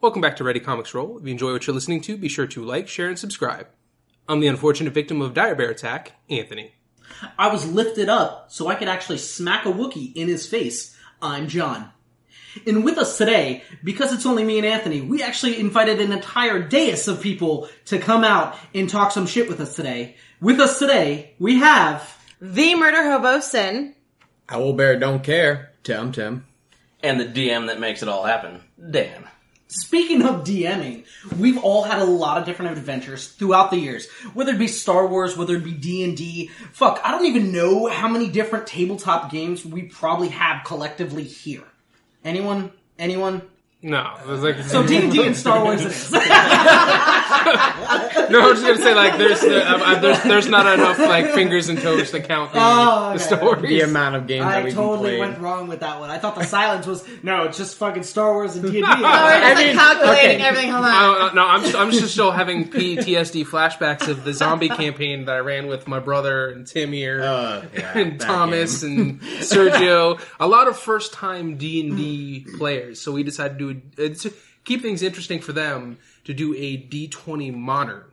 Welcome back to Ready Comics Roll. If you enjoy what you're listening to, be sure to like, share, and subscribe. I'm the unfortunate victim of dire bear attack, Anthony. I was lifted up so I could actually smack a Wookiee in his face. I'm John. And with us today, because it's only me and Anthony, we actually invited an entire dais of people to come out and talk some shit with us today. With us today, we have The Murder Hobo Sin. Owlbear don't care. Tim Tim. and the DM that makes it all happen, Dan. Speaking of DMing, we've all had a lot of different adventures throughout the years. Whether it be Star Wars, whether it be D&D, fuck, I don't even know how many different tabletop games we probably have collectively here. Anyone? Anyone? No, it was like So D&D and Star Wars it is. no. I'm just gonna say like there's uh, uh, there's there's not enough like fingers and toes to count the, Oh, the okay. stories. The amount of games that I we've totally played. went wrong with that one. I thought the silence was, no, it's just fucking Star Wars and D&D. Oh, we're just mean, like calculating okay. everything. Hold on. I, no, I'm just, I'm just still having PTSD flashbacks of the zombie campaign that I ran with my brother and Tim here. Uh, yeah, and Thomas game. and Sergio, a lot of first time D and D players. So we decided to do uh, to keep things interesting for them to do a D twenty modern.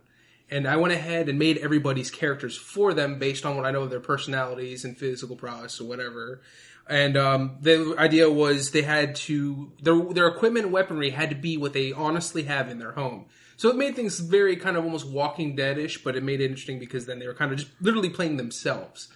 And I went ahead and made everybody's characters for them based on what I know of their personalities and physical prowess or whatever. And um, the idea was they had to their their equipment and weaponry had to be what they honestly have in their home. So it made things very kind of almost Walking Dead-ish, but it made it interesting because then they were kind of just literally playing themselves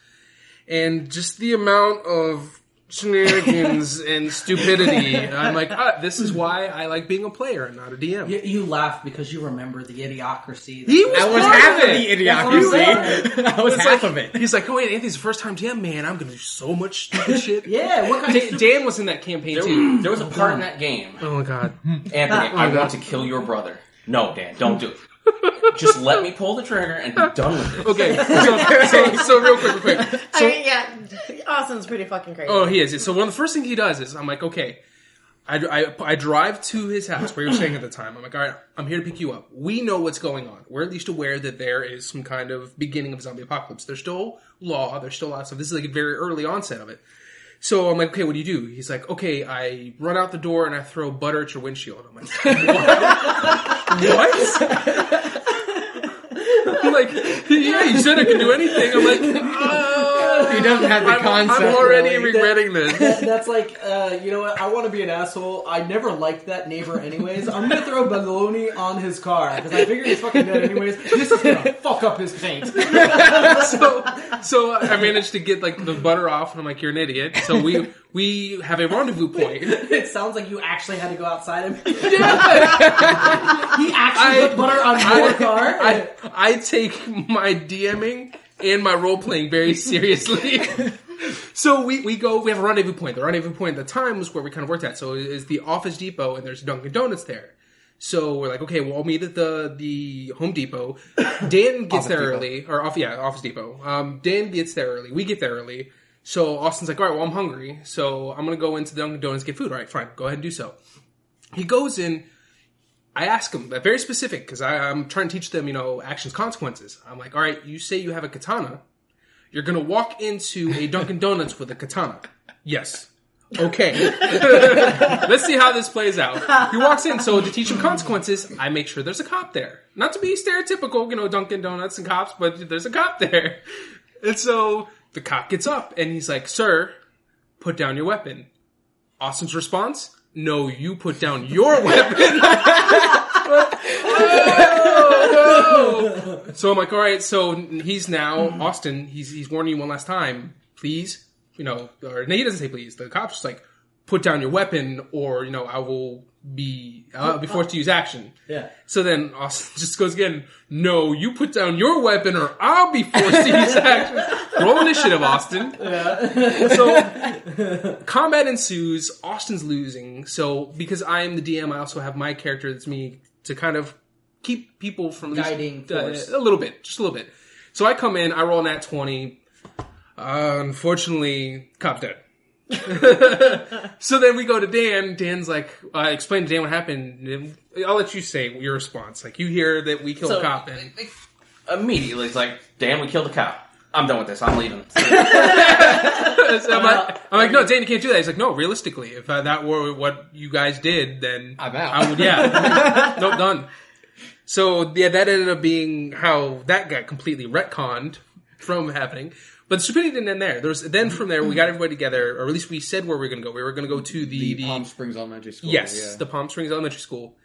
and just the amount of shenanigans and stupidity. I'm like, ah, this is why I like being a player and not a DM. you, you laugh because you remember the idiocracy. He was, That was part half of the idiocracy. that was It's half like- of it. He's like, oh wait, Anthony's the first time DM, man. I'm gonna do so much stupid shit. Yeah, what kind Dan, of Dan was in that campaign There, too. there was a part in that game, Oh my god. Anthony. I want to kill your brother. No, Dan, don't do it. Just let me pull the trigger and be done with it. Okay, so, so, so real quick, real quick. I mean, yeah, Austin's pretty fucking crazy. Oh, he is. So one of the first things he does is I'm like, okay, I, I, I drive to his house where he was staying at the time. I'm like, all right, I'm here to pick you up. We know what's going on. We're at least aware that there is some kind of beginning of zombie apocalypse. There's still law. There's still a lot of stuff. This is like a very early onset of it. So I'm like, okay, what do you do? He's like, okay, I run out the door and I throw butter at your windshield. I'm like, what? what? I'm like, yeah, you said I could do anything. I'm like, oh, He doesn't have the I'm, concept. I'm already really. regretting this. That- that's like, uh, you know what? I want to be an asshole. I never liked that neighbor, anyways. I'm gonna throw baloney on his car because I figure he's fucking dead, anyways. This is gonna fuck up his paint. so, so I managed to get like the butter off, and I'm like, "You're an idiot." So we we have a rendezvous point. It sounds like you actually had to go outside and. he actually I- put butter on your car. I I take my DMing and my role playing very seriously. so we, we go we have a rendezvous point. The rendezvous point at the time was where we kind of worked at. So it is the Office Depot, and there's Dunkin' Donuts there. So we're like, okay, well, I'll meet at the the Home Depot. Dan gets there Depot. early, or off yeah, Office Depot. Um, Dan gets there early. We get there early. So Austin's like, all right, well, I'm hungry, so I'm gonna go into Dunkin' Donuts get food. All right, fine, go ahead and do so. He goes in. I ask them uh, very specific, because I'm trying to teach them, you know, actions, consequences. I'm like, all right, you say you have a katana. You're to walk into a Dunkin' Donuts with a katana. Yes. Okay. Let's see how this plays out. He walks in, so to teach him consequences, I make sure there's a cop there. Not to be stereotypical, you know, Dunkin' Donuts and cops, but there's a cop there. And so the cop gets up and he's like, sir, put down your weapon. Austin's response, no, you put down your weapon. So I'm like, all right. So he's now Austin. He's he's warning you one last time. Please, you know, or no, he doesn't say please. The cop's like, put down your weapon, or you know, I will be I'll be forced to use action. yeah. So then Austin just goes again. No, you put down your weapon, or I'll be forced to use action. Roll initiative, Austin. Yeah. So combat ensues. Austin's losing. So because I am the DM, I also have my character that's me to kind of keep people from at least- uh, a little bit, just a little bit. So I come in, I roll nat twenty. Uh, unfortunately, cop dead. so then we go to Dan. Dan's like, uh, explain to Dan what happened. I'll let you say your response. Like you hear that we killed So- a cop, and Immediately, it's like, Dan, we killed a cop. I'm done with this. I'm leaving. So I'm, like, I'm like, no, Dan, you can't do that. He's like, no, realistically, if uh, that were what you guys did, then I'm out. I would, yeah, nope, done. So yeah, that ended up being how that got completely retconned from happening. But the stupidity didn't end there. There was then from there we got everybody together, or at least we said where we were going to go. We were going to go to the, The Palm Springs Elementary School. Yes, yeah. the Palm Springs Elementary School.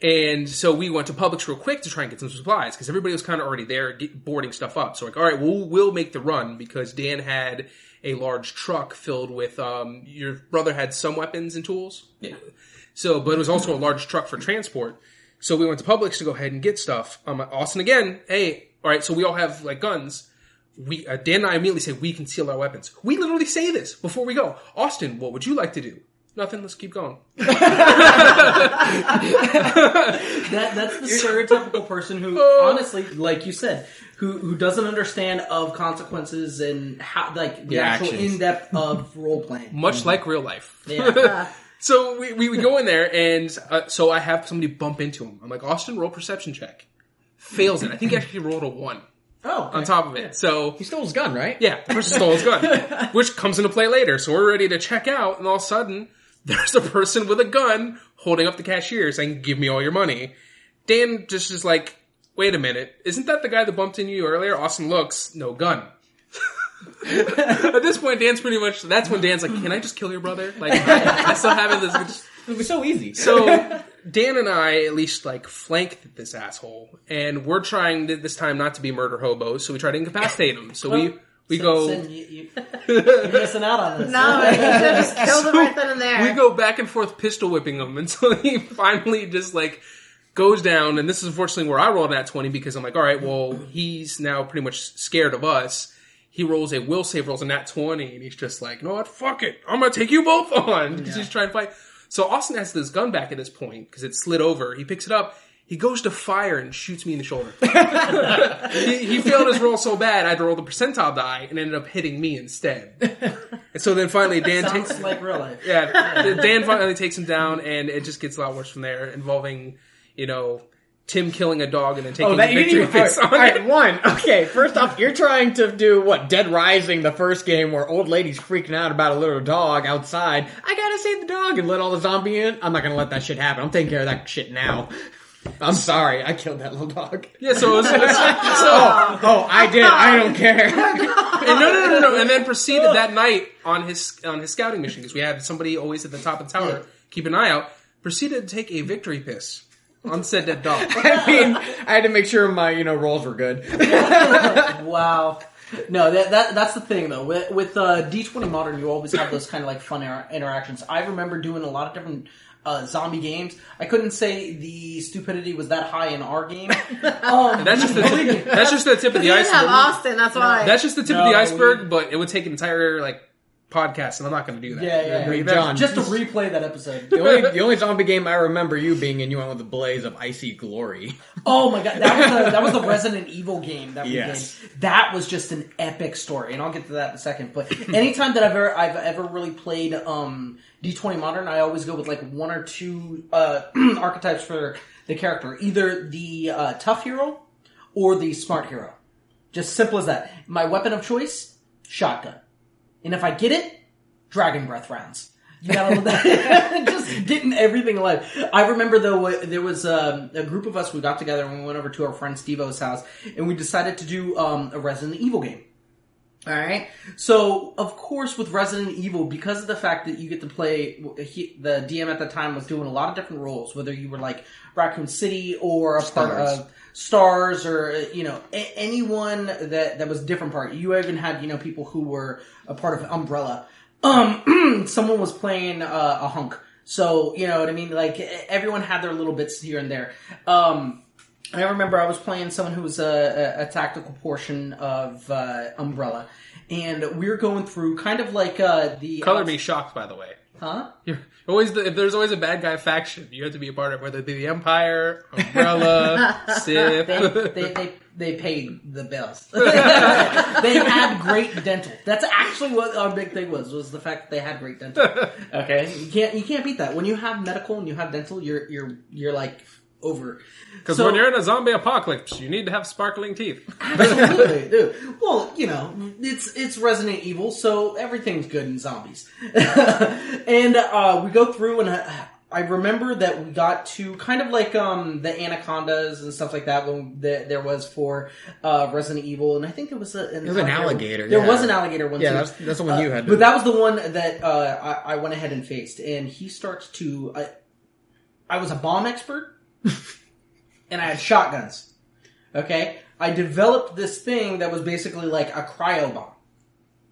And so we went to Publix real quick to try and get some supplies because everybody was kind of already there get, boarding stuff up. So like, all right, we'll we'll make the run because Dan had a large truck filled with um your brother had some weapons and tools. Yeah. So, but it was also a large truck for transport. So we went to Publix to go ahead and get stuff. Um, Austin again, hey, all right, so we all have like guns. We uh, Dan and I immediately say we conceal our weapons. We literally say this before we go. Austin, what would you like to do? Nothing. Let's keep going. That that's the stereotypical person who, Oh. honestly, like you said, who who doesn't understand of consequences and how like the Yeah, actual in depth of role playing. Much like real life. Yeah. So we, we, we go in there, and uh, so I have somebody bump into him. I'm like, Austin, roll perception check. Fails it. I think he actually rolled a one oh, on top of it. So He stole his gun, right? yeah, the person stole his gun, which comes into play later. So we're ready to check out, and all of a sudden, there's a person with a gun holding up the cashier saying, "Give me all your money." Dan just is like, "Wait a minute, isn't that the guy that bumped into you earlier?" Austin looks, no gun. At this point, Dan's pretty much. That's when Dan's like, "Can I just kill your brother?" Like, I, I still have this. It was so easy. So Dan and I at least like flanked this asshole, and we're trying to, this time not to be murder hobos. So we try to incapacitate him. So we we go Sin, you, you, you're missing out on this. No, you should have just killed him right then and there. we go back and forth pistol whipping him until he finally just like goes down. And this is unfortunately where I rolled at twenty because I'm like, all right, well he's now pretty much scared of us. He rolls a will save, rolls a nat twenty, and he's just like, you know what, fuck it, I'm gonna take you both on because he's trying to fight. So Austin has this gun back at this point because it slid over. He picks it up. He goes to fire and shoots me in the shoulder. he, he failed his roll so bad, I had to roll the percentile die and ended up hitting me instead. And so then finally, Dan takes like real life. yeah, Dan finally takes him down, and it just gets a lot worse from there, involving you know Tim killing a dog and then oh, taking Oh, that the victory even. piss all on right, it. one. Okay, first off, you're trying to do what? Dead Rising, the first game where old lady's freaking out about a little dog outside. I gotta save the dog and let all the zombie in. I'm not gonna let that shit happen. I'm taking care of that shit now. I'm sorry, I killed that little dog. Yeah, so, it was, so oh, oh, I did. I don't care. and no, no, no, no, and then proceeded that night on his on his scouting mission because we had somebody always at the top of the tower keep an eye out. Proceeded to take a victory piss on said dead dog. I mean, I had to make sure my you know rolls were good. Wow. No, that, that that's the thing though. With, with uh, D20 Modern, you always have those kind of like fun inter- interactions. I remember doing a lot of different uh, zombie games. I couldn't say the stupidity was that high in our game. Um, That's just the tip, that's just the tip of the didn't have iceberg. Austin, that's why. That's just the tip of No, the iceberg, we- but it would take an entire like podcast, and I'm not going to do that. Yeah, yeah, yeah. John. just to replay that episode. The only, the only zombie game I remember you being in, you went with the Blaze of Icy Glory. Oh my god, that was the, that was the Resident Evil game that we Yes. did. That was just an epic story, and I'll get to that in a second. But anytime that I've ever I've ever really played um, D20 Modern, I always go with like one or two uh, archetypes for the character, either the uh, tough hero or the smart hero. Just simple as that. My weapon of choice, shotgun, and if I get it, dragon breath rounds. You gotta that. just getting everything alive. I remember though there was um, a group of us we got together and we went over to our friend Steve-O's house and we decided to do um, a Resident Evil game. All right. So of course, with Resident Evil, because of the fact that you get to play, he, the DM at the time was doing a lot of different roles, whether you were like Raccoon City or a part of Stars or you know a- anyone that that was a different part. You even had you know people who were a part of Umbrella. Um, someone was playing uh, a hunk. So you know what I mean. Like everyone had their little bits here and there. Um, I remember I was playing someone who was a, a, a tactical portion of uh, Umbrella, and we were going through kind of like uh, the Color me shocked, by the way. Huh? You're always the, if there's always a bad guy faction, you have to be a part of whether it be the Empire, Umbrella, Sith. They, they, they, they paid the bills. they had great dental. That's actually what our big thing was, was the fact that they had great dental. Okay? You can't, you can't beat that. When you have medical and you have dental, you're, you're, you're like over. Because So- when you're in a zombie apocalypse, you need to have sparkling teeth. Absolutely, dude. Well, you know, it's it's Resident Evil, so everything's good in zombies. and uh, we go through, and I, I remember that we got to kind of like um, the anacondas and stuff like that when the, there was for uh, Resident Evil, and I think it was a, an, was an alligator, There yeah. was an alligator one. Yeah, too. that's that's the one you had. To, But that was the one that uh, I, I went ahead and faced, and he starts to. I, I was a bomb expert, and I had shotguns. Okay, I developed this thing that was basically like a cryo bomb.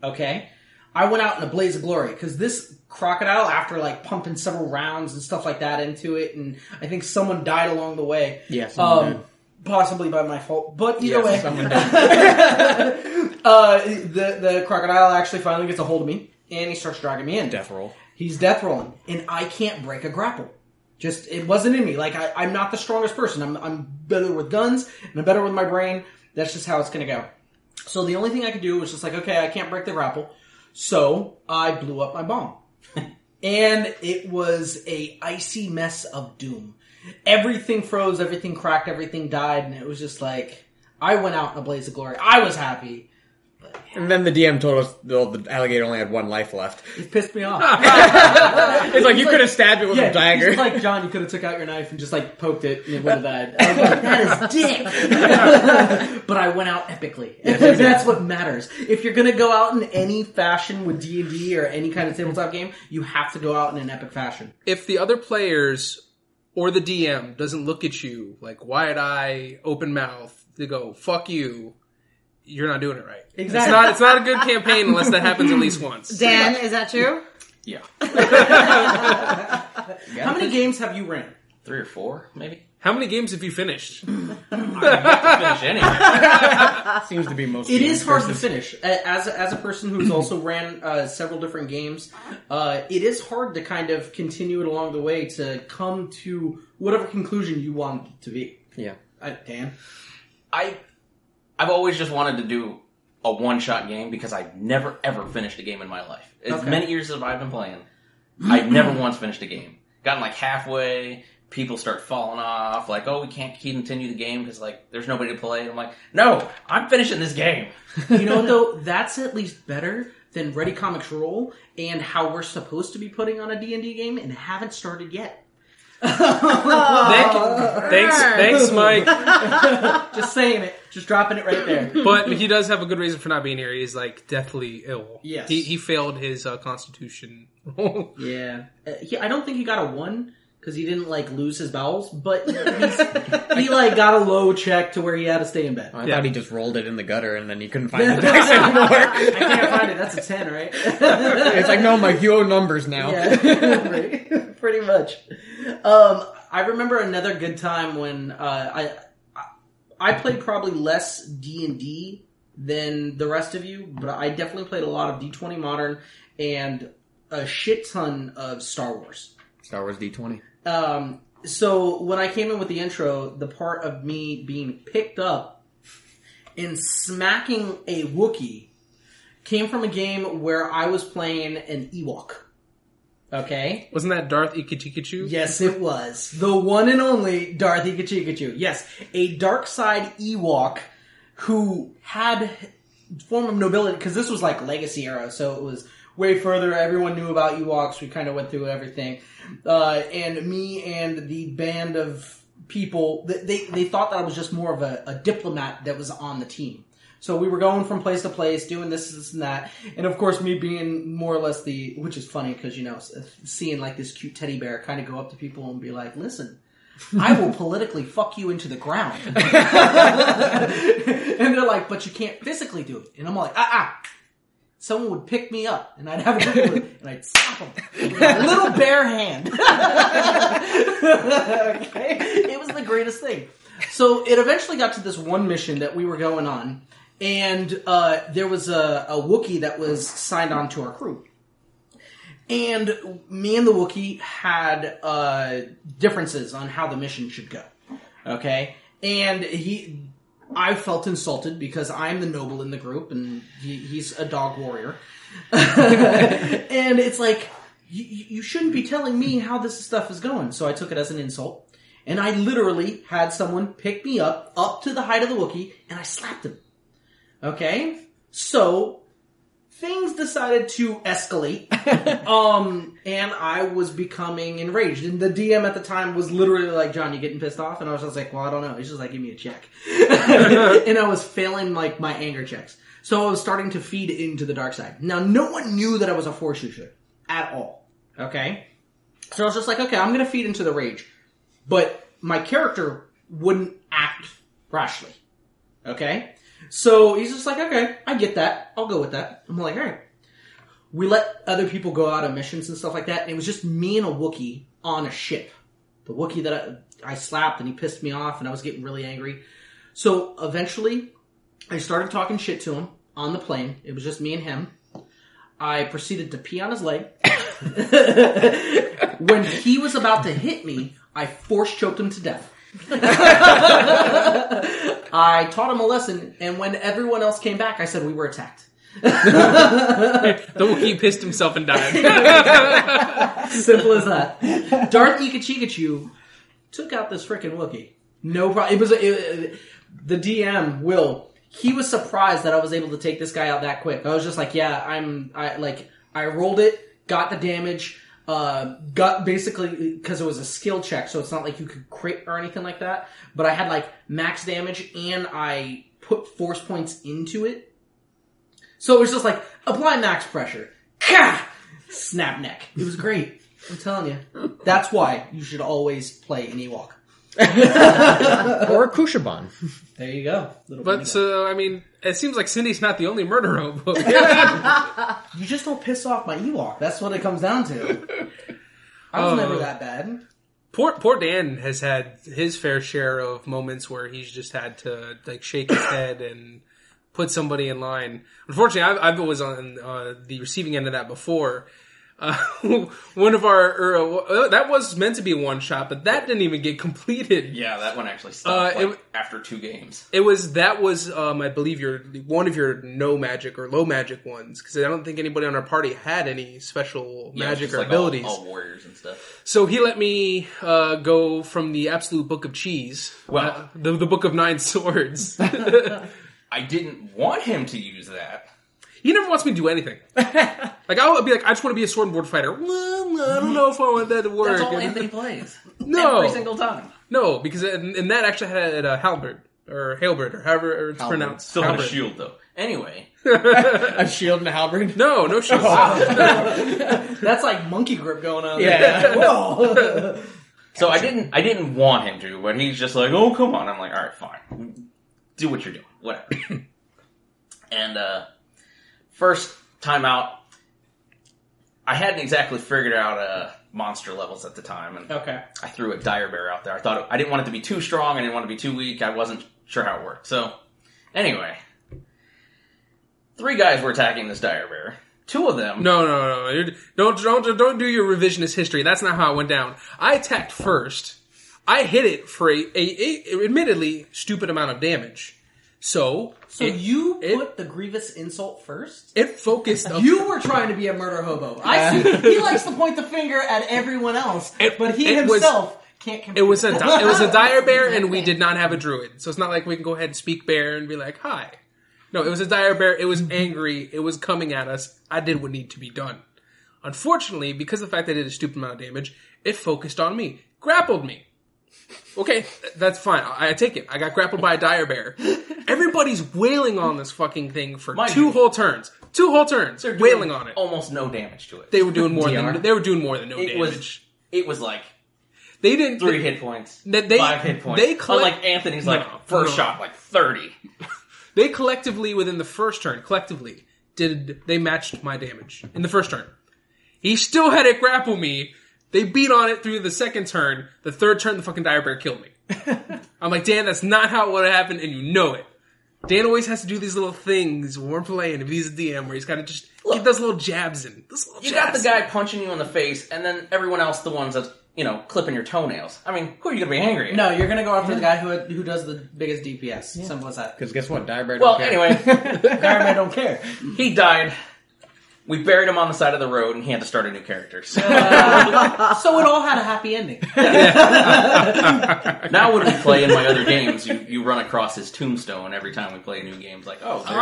Okay, I went out in a blaze of glory because this crocodile, after like pumping several rounds and stuff like that into it, and I think someone died along the way. Yeah, um, possibly by my fault, but either Yes, way, someone uh, the the crocodile actually finally gets a hold of me, and he starts dragging me in. death roll. He's death rolling, and I can't break a grapple. Just it wasn't in me. Like I, I'm not the strongest person. I'm I'm better with guns, and I'm better with my brain. That's just how it's gonna go. So the only thing I could do was just like, okay, I can't break the grapple, so I blew up my bomb, and it was a icy mess of doom. Everything froze, everything cracked, everything died, and it was just like I went out in a blaze of glory. I was happy. And then the DM told us the, the alligator only had one life left. It pissed me off. It's like you could have stabbed it with a dagger. he's like John, you could have took out your knife and just like poked it and it would have died. I was like, that is dick. but I went out epically. That's what matters. If you're gonna go out in any fashion with D and D or any kind of tabletop game, you have to go out in an epic fashion. If the other players or the DM doesn't look at you like wide eye, open mouth, they go "fuck you," you're not doing it right. Exactly. It's not. It's not a good campaign unless that happens at least once. Dan, is that true? Yeah. How many games have you ran? Three or four, maybe. How many games have you finished? Finish anyway. Seems to be most. It games is hard to finish. As a, as a person who's also ran uh, several different games, uh, it is hard to kind of continue it along the way to come to whatever conclusion you want it to be. Yeah. Uh, Dan, I I've always just wanted to do a one shot game because I've never ever finished a game in my life. As Okay. many years as I've been playing, I've never once finished a game. Gotten like halfway, people start falling off. Like, oh, we can't continue the game because like there's nobody to play. I'm like, no, I'm finishing this game. you know what, though that's at least better than Ready Comics Roll and how we're supposed to be putting on a D and D game and haven't started yet. Thank, thanks, thanks, Mike. Just saying it, just dropping it right there. But he does have a good reason for not being here. He's like deathly ill. Yes. he he failed his uh, constitution. Yeah, uh, he, I don't think he got a one because he didn't like lose his bowels, but he's, he like got a low check to where he had to stay in bed. I Yeah. thought he just rolled it in the gutter and then he couldn't find the dice anymore. I can't find it. That's a ten, right? it's like, no, Mike, you owe numbers now. Yeah, pretty, pretty much. Um, I remember another good time when uh, I played probably less D and D than the rest of you, but I definitely played a lot of D twenty Modern and a shit ton of Star Wars. Star Wars D20. Um, so when I came in with the intro, the part of me being picked up and smacking a Wookiee came from a game where I was playing an Ewok. Okay. Wasn't that Darth Ikachikachu? Yes, it was the one and only Darth Ikachikachu. Yes, a dark side Ewok who had form of nobility because this was like Legacy era, so it was way further. Everyone knew about Ewoks. We kind of went through everything, uh, and me and the band of people th- they they thought that I was just more of a, a diplomat that was on the team. So we were going from place to place, doing this, this, and that, and of course, me being more or less the, which is funny because you know, seeing like this cute teddy bear kind of go up to people and be like, "Listen, I will politically fuck you into the ground," and they're like, "But you can't physically do it," and I'm like, "Ah, ah." Someone would pick me up, and I'd have a and I'd slap them with my little bare hand. okay, it was the greatest thing. So it eventually got to this one mission that we were going on, and uh, there was a, a Wookiee that was signed on to our crew. And me and the Wookiee had uh, differences on how the mission should go. Okay, and he, I felt insulted because I'm the noble in the group, and he, he's a dog warrior. and it's like you, you shouldn't be telling me how this stuff is going. So I took it as an insult, And I literally had someone pick me up, up to the height of the Wookiee, and I slapped him. Okay? So, things decided to escalate. um, and I was becoming enraged. And the DM at the time was literally like, John, you getting pissed off? And I was just like, well, I don't know. He's just like, give me a check. and I was failing like my anger checks. So I was starting to feed into the dark side. Now, no one knew that I was a force user at all. Okay? So I was just like, okay, I'm gonna feed into the rage. But my character wouldn't act rashly. Okay? So he's just like, okay, I get that. I'll go with that. I'm like, alright. We let other people go out on missions and stuff like that, and it was just me and a Wookiee on a ship. The Wookiee that I, I slapped and he pissed me off and I was getting really angry. So eventually, I started talking shit to him on the plane. It was just me and him. I proceeded to pee on his leg. when he was about to hit me, I force choked him to death. I taught him a lesson, and when everyone else came back, I said we were attacked. The Wookiee pissed himself and died. Simple as that. Darth Ikachikachu took out this freaking Wookiee. No problem. It was a, it- the DM Will. He was surprised that I was able to take this guy out that quick. I was just like, yeah, I'm. I like. I rolled it, got the damage, uh, got basically because it was a skill check, so it's not like you could crit or anything like that. But I had like max damage, and I put force points into it. So it was just like apply max pressure. Ka! Snap neck. It was great. I'm telling you. That's why you should always play an Ewok. or a Kushiban. There you go. Little but so, I mean, it seems like Cindy's not the only murder hobo. you just don't piss off my Ewok. That's what it comes down to. I was Oh. never that bad. poor, poor Dan has had his fair share of moments where he's just had to like shake his head and put somebody in line. Unfortunately, I've, I've was on uh, the receiving end of that before. Uh, one of our or, uh, that was meant to be a one shot, but that didn't even get completed. Yeah, that one actually stopped Uh, like, it- after two games. It was that was um, I believe your one of your no magic or low magic ones because I don't think anybody on our party had any special Yeah, magic or like abilities. All, all warriors and stuff. So he let me uh, go from the absolute book of cheese, Well- uh, the the book of nine swords. I didn't want him to use that. He never wants me to do anything. like I'll be like, I just want to be a sword and board fighter. Well, I don't know if I want that to work. That's all And- Anthony plays. No. Every single time. No, because in, in that actually had a halberd or halberd or however it's pronounced. Still had a shield though. Anyway, A shield and a halberd. No, no shield. That's like monkey grip going on. Yeah. There. Whoa. so I didn't I didn't want him to, but he's just like, oh come on. I'm like, all right, fine, do what you're doing, whatever. and uh, first time out, I hadn't exactly figured out uh, monster levels at the time, and okay. I threw a dire bear out there. I thought it, I didn't want it to be too strong. I didn't want it to be too weak. I wasn't sure how it worked. So, anyway, three guys were attacking this dire bear. Two of them. No, no, no. Don't, don't, don't do your revisionist history. That's not how it went down. I attacked first. I hit it for a, a, a admittedly stupid amount of damage. So, So it, you it- put the grievous insult first? it focused. You were trying to be a murder hobo. I see. He likes to point the finger at everyone else, It- but he it was- himself can't. it was a it was a dire bear, and we did not have a druid. So it's not like we can go ahead and speak bear and be like, "Hi." No, it was a dire bear. It was mm-hmm. angry. It was coming at us. I did what needed to be done. Unfortunately, because of the fact that it did a stupid amount of damage, it focused on me, grappled me. Okay, that's fine. I, I take it. I got grappled by a dire bear. Everybody's wailing on this fucking thing for Mind two you- whole turns. Two whole turns. They're doing wailing on it. Almost no damage to it. They were doing more DR. than they were doing more than no it damage. was. It was like they didn't. three hit points, They- they- five hit points. they collect- Unlike Anthony's, like No, first no. shot, like thirty. They collectively, within the first turn, collectively, did they matched my damage in the first turn. He still had it grapple me. They beat on it through the second turn. The third turn, the fucking dire bear killed me. I'm like, Dan, that's not how it would have happened, and you know it. Dan always has to do these little things when we're playing. If he's a DM, where he's got to just get those little jabs in. Those little You got the guy punching you in the face, and then everyone else, the ones that you know, clipping your toenails. I mean, who are you gonna be angry at? No, you're gonna go after the guy who who does the biggest DPS. Simple as that. Because guess what? Direbear Well, don't care. anyway, Fireman don't care. he died we buried him on the side of the road, and he had to start a new character. So so it all had a happy ending. now when we play in my other games, you, you run across his tombstone every time we play new games. Like, oh, there's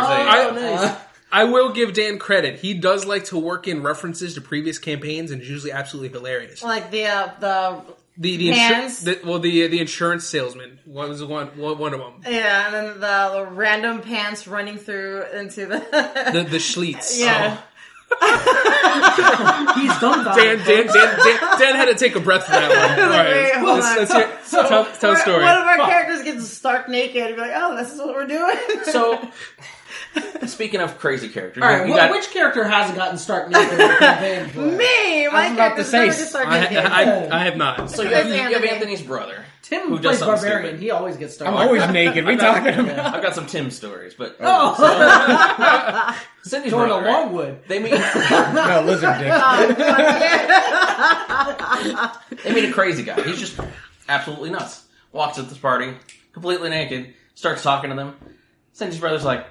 a. I, I will give Dan credit. He does like to work in references to previous campaigns, and it's usually absolutely hilarious. Like the uh, the The the, Hands? insur- the well the the insurance salesman what was one one one of them. yeah, and then the, the random pants running through into the The the Schliets. yeah. He's dumbfounded. Dan, Dan, Dan, Dan, Dan had to take a breath for that one. All Wait, right, hold let's, on. let's hear, tell, tell a story. One of our characters gets stark naked and be like, "Oh, this is what we're doing." So, speaking of crazy characters, All right, we wh- got, which character hasn't gotten stark naked the me, my was about to say, never gets stark I. I, I have not. so you have, It's you have Anthony's brother. Tim Who who does plays something Barbarian. stupid. He always gets stark I'm always naked. We talking about? I've got some Tim stories, but Oh, Cindy's going to brother. right? Longwood. They meet No, lizard dick. Oh, they meet a crazy guy. He's just absolutely nuts. Walks at this party, completely naked, starts talking to them. Cindy's brother's like,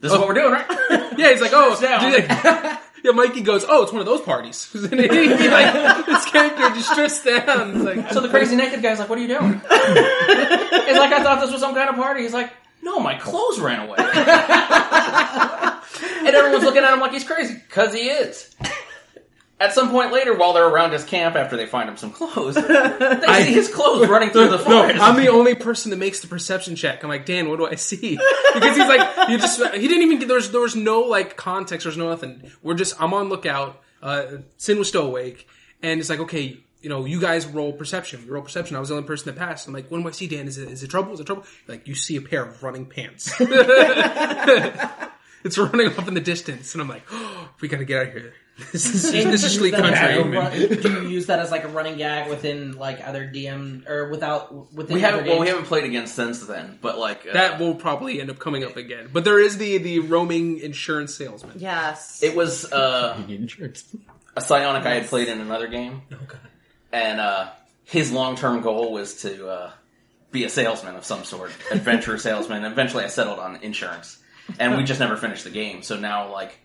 "This is what we're doing, right?" Yeah, he's like, oh, down. yeah. Mikey goes, oh, it's one of those parties. He, he, like this character just strips down. It's like, So the crazy naked guy's like, "What are you doing?" He's like, "I thought this was some kind of party." He's like, "No, my clothes ran away." and everyone's looking at him like he's crazy because he is. At some point later, while they're around his camp after they find him some clothes, they see his clothes running through the no, forest. I'm the only person that makes the perception check. I'm like, Dan, what do I see? Because he's like, you just, he didn't even get, there was, there was no like context, there's no nothing. We're just, I'm on lookout. Uh, Sin was still awake. And it's like, okay, you know, you guys roll perception. You roll perception. I was the only person that passed. I'm like, what do I see, Dan? Is it, is it trouble? Is it trouble? Like, you see a pair of running pants. it's running off in the distance. And I'm like, oh, we gotta get out of here. This is, this is Schleet Do you use that as a country. run- Do you use that as like a running gag within like other DM or without within we other haven't. Well, we haven't played against since then, but like uh, That will probably end up coming up again. But there is the the roaming insurance salesman. yes. It was uh, a psionic I had played in another game, and uh, his long term goal was to uh, be a salesman of some sort, adventure salesman. Eventually, I settled on insurance, and we just never finished the game. So now, like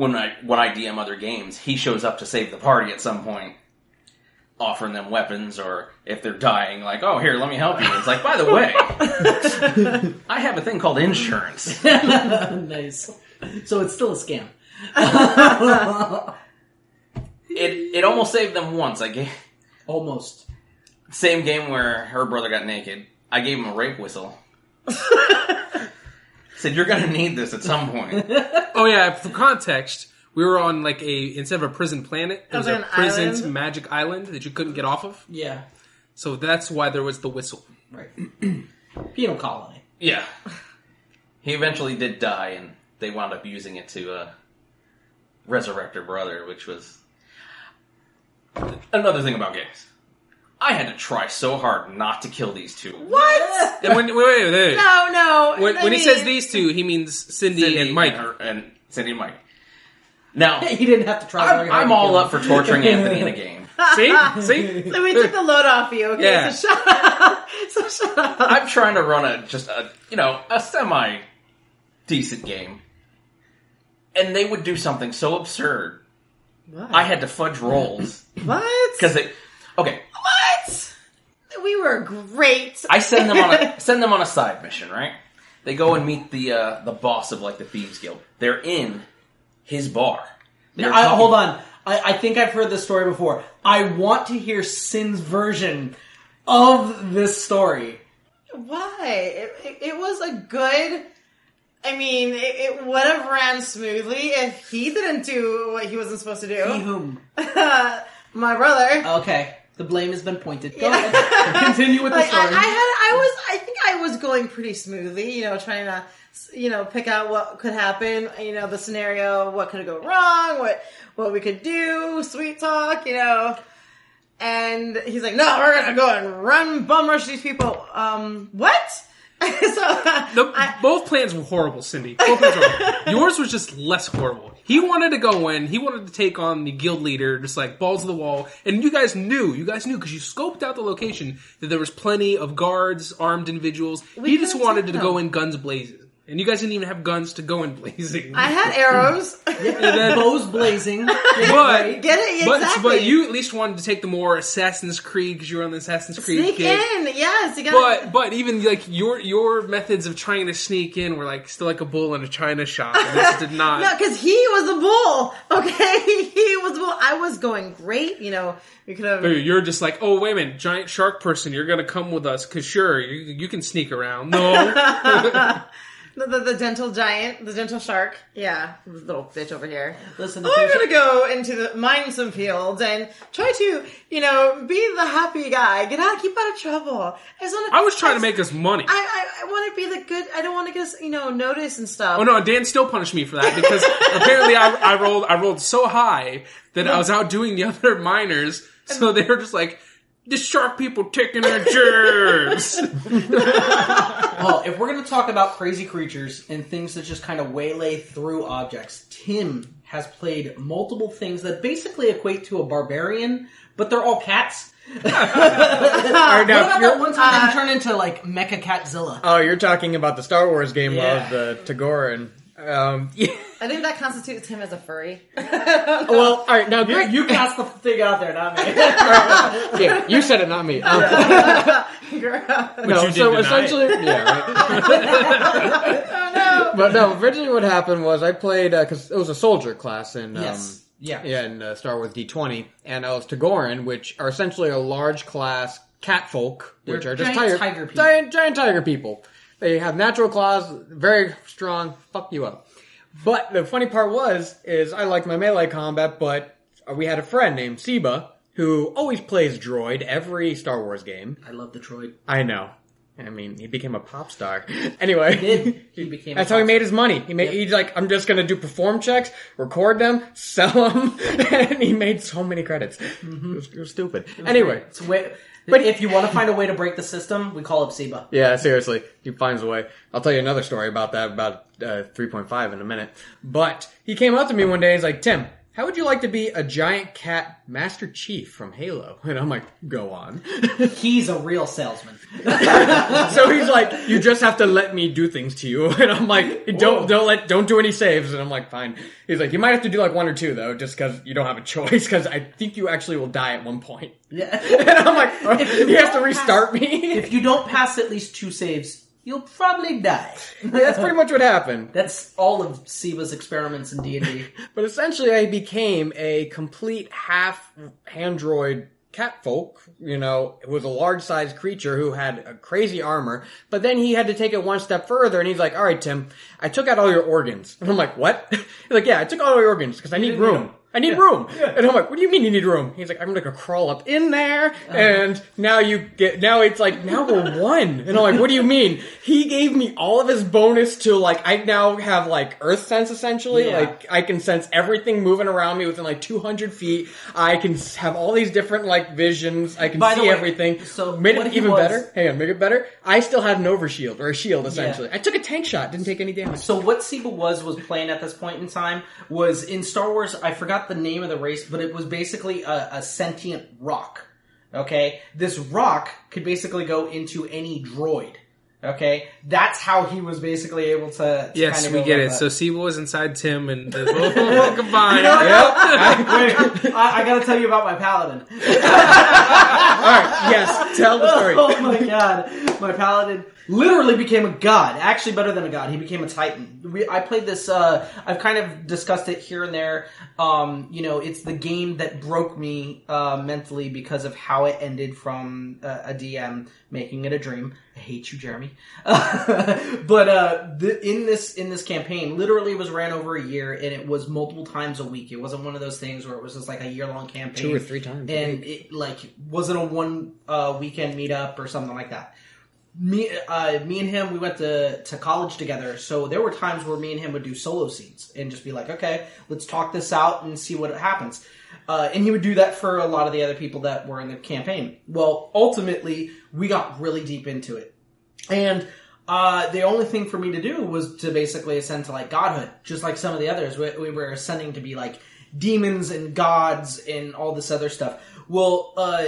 when I when I DM other games, he shows up to save the party at some point. Offering them weapons, or if they're dying, like, oh, here, let me help you. It's like, by the way, I have a thing called insurance. nice. So it's still a scam. It it almost saved them once. I gave Almost. Same game where her brother got naked. I gave him a rape whistle. Said you're gonna need this at some point. Oh yeah, for context, we were on like a instead of a prison planet, it was Was it a prison island? magic island that you couldn't get off of. Yeah. So that's why there was the whistle. Right. Penal colony. Yeah. He eventually did die, and they wound up using it to uh, resurrect her brother, which was another thing about games. I had to try so hard not to kill these two. what? And when wait, wait, wait. No, no. When, I when he says these two, he means Cindy, Cindy and Mike. her- and Cindy and Mike. Now, He didn't have to try I'm, hard. I'm to all kill up him. for torturing Anthony in a game. See, see. So we took the load off you. Okay, Yeah. so shut up. So shut up. I'm trying to run a just a you know a semi decent game, and they would do something so absurd. I had to fudge rolls What? because they. Okay, What? We were great. I send them on a send them on a side mission. Right? They go and meet the uh, the boss of like the thieves guild. They're in his bar. They're I, talking- hold on. I, I think I've heard this story before. I want to hear Sin's version of this story. Why? It, it, it was a good. I mean, it, it would have ran smoothly if he didn't do what he wasn't supposed to do. He do. whom? My brother. Okay. The blame has been pointed. Go ahead. Continue with the story. I, I had, I was, I think I was going pretty smoothly, you know, trying to, you know, pick out what could happen, you know, the scenario, what could go wrong, what, what we could do, sweet talk, you know. And he's like, no, we're gonna go and run, bum rush these people. Um, what? so, The, I- both plans were horrible, Cindy. Both plans were horrible. Yours was just less horrible. He wanted to go in. He wanted to take on the guild leader, just like balls to the wall. And you guys knew, you guys knew because you scoped out the location that there was plenty of guards, armed individuals. We he just wanted to go in guns blazing. And you guys didn't even have guns to go in blazing. I had arrows. then- Bows blazing. but Get it? Exactly. but you at least wanted to take the more Assassin's Creed because you were on the Assassin's Creed sneak kick. in. Yes, you got. But but even like your your methods of trying to sneak in were like still like a bull in a china shop. And this did not. No, because he was a bull. Okay, he was a bull. I was going great. You know, we could have. You're just like, oh wait a minute, giant shark person, you're gonna come with us because sure you, you can sneak around. No, The, the, the gentle giant, the gentle shark. Yeah, this little bitch over here. Listen, oh, I'm gonna go into the mine some fields and try to, you know, be the happy guy. Get out, keep out of trouble. I just want I was trying to make us money. I, I, I want to be the good. I don't want to get, you know, notice and stuff. Oh no, Dan still punished me for that because apparently I, I rolled I rolled so high that I was outdoing the other miners, so they were just like, "The shark people taking their germs." Well, if we're going to talk about crazy creatures and things that just kind of waylay through objects, Tim has played multiple things that basically equate to a barbarian, but they're all cats. Alright, What now, about you're- that one time that you turned into like Mecha Catzilla? oh, you're talking about the Star Wars game Yeah. of the Togorian. Um, yeah. I think that constitutes him as a furry. Well, all right, now You, you cast the thing out there, not me. yeah, you said it, not me. Um, Girl. no, you so deny it. essentially, yeah, right. But no, originally what happened was I played because it was a soldier class in um, Yeah. yeah in uh, Star Wars D20, and I was Togorian, which are essentially a large class catfolk, which They're are just tiger, tiger people. giant, giant tiger people. They have natural claws, very strong, fuck you up. But the funny part was, is I like my melee combat, but we had a friend named Seba who always plays droid every Star Wars game. I love the droid. I know. I mean, he became a pop star. Anyway, Did he became? that's how he made his money. He made. Yep. He's like, I'm just gonna do perform checks, record them, sell them, and he made so many credits. Mm-hmm. It, was, it was stupid. anyway, It's a way, But- if you want to find a way to break the system, we call up Seba. yeah, seriously, he finds a way. I'll tell you another story about that about uh, 3.5 in a minute. But he came up to me one day. He's like, Tim. How would you like to be a giant cat Master Chief from Halo? And I'm like, go on. He's a real salesman. so he's like, you just have to let me do things to you, and I'm like, don't don't let don't do any saves, and I'm like, fine. He's like, you might have to do like one or two though, just because you don't have a choice, because I think you actually will die at one point. Yeah. And I'm like, oh, If you he has to restart pass- me. if you don't pass at least two saves, you'll probably die. That's pretty much what happened. That's all of Seba's experiments in D and D. But essentially, I became a complete half android catfolk, you know, was a large sized creature who had a crazy armor, but then he had to take it one step further and he's like, alright Tim, I took out all your organs. And I'm like, what? He's like, yeah, I took all your organs because I need room. I need room. And I'm like, what do you mean you need room? He's like, I'm gonna crawl up in there, Uh-huh. and now you get, now it's like, now we're one. And I'm like, what do you mean? He gave me all of his bonus to like, I now have like earth sense essentially. Yeah. Like, I can sense everything moving around me within like 200 feet. I can have all these different like visions. I can By see way, everything. so made it even was- better. Hang on, make it better. I still had an overshield or a shield essentially. I took a tank shot, didn't take any damage. So what Seba was was playing at this point in time was in Star Wars. I forgot the name of the race, but it was basically a, a sentient rock. Okay, this rock could basically go into any droid. Okay, that's how he was basically able to. to yes, kinda we get it. that. So Seba was inside Tim, and the, oh, combined. You know what? Yep. Wait, I, I gotta tell you about my paladin. Alright, yes, tell the story. Oh my god, my paladin literally became a god. Actually, better than a god, he became a titan. We, I played this. Uh, I've kind of discussed it here and there. Um, you know, it's the game that broke me uh, mentally because of how it ended from uh, a DM making it a dream. I hate you, Jeremy. but uh, the, in this in this campaign, literally, it was ran over a year, and it was multiple times a week. It wasn't one of those things where it was just like a year long campaign, Two or three times a and it like wasn't a one uh, weekend meetup or something like that. Me, uh, me and him, we went to to college together, so there were times where me and him would do solo scenes and just be like, okay, let's talk this out and see what happens. Uh, and he would do that for a lot of the other people that were in the campaign. Well, ultimately, we got really deep into it, and uh, the only thing for me to do was to basically ascend to like godhood, just like some of the others. We, we were ascending to be like demons and gods and all this other stuff. Well, uh,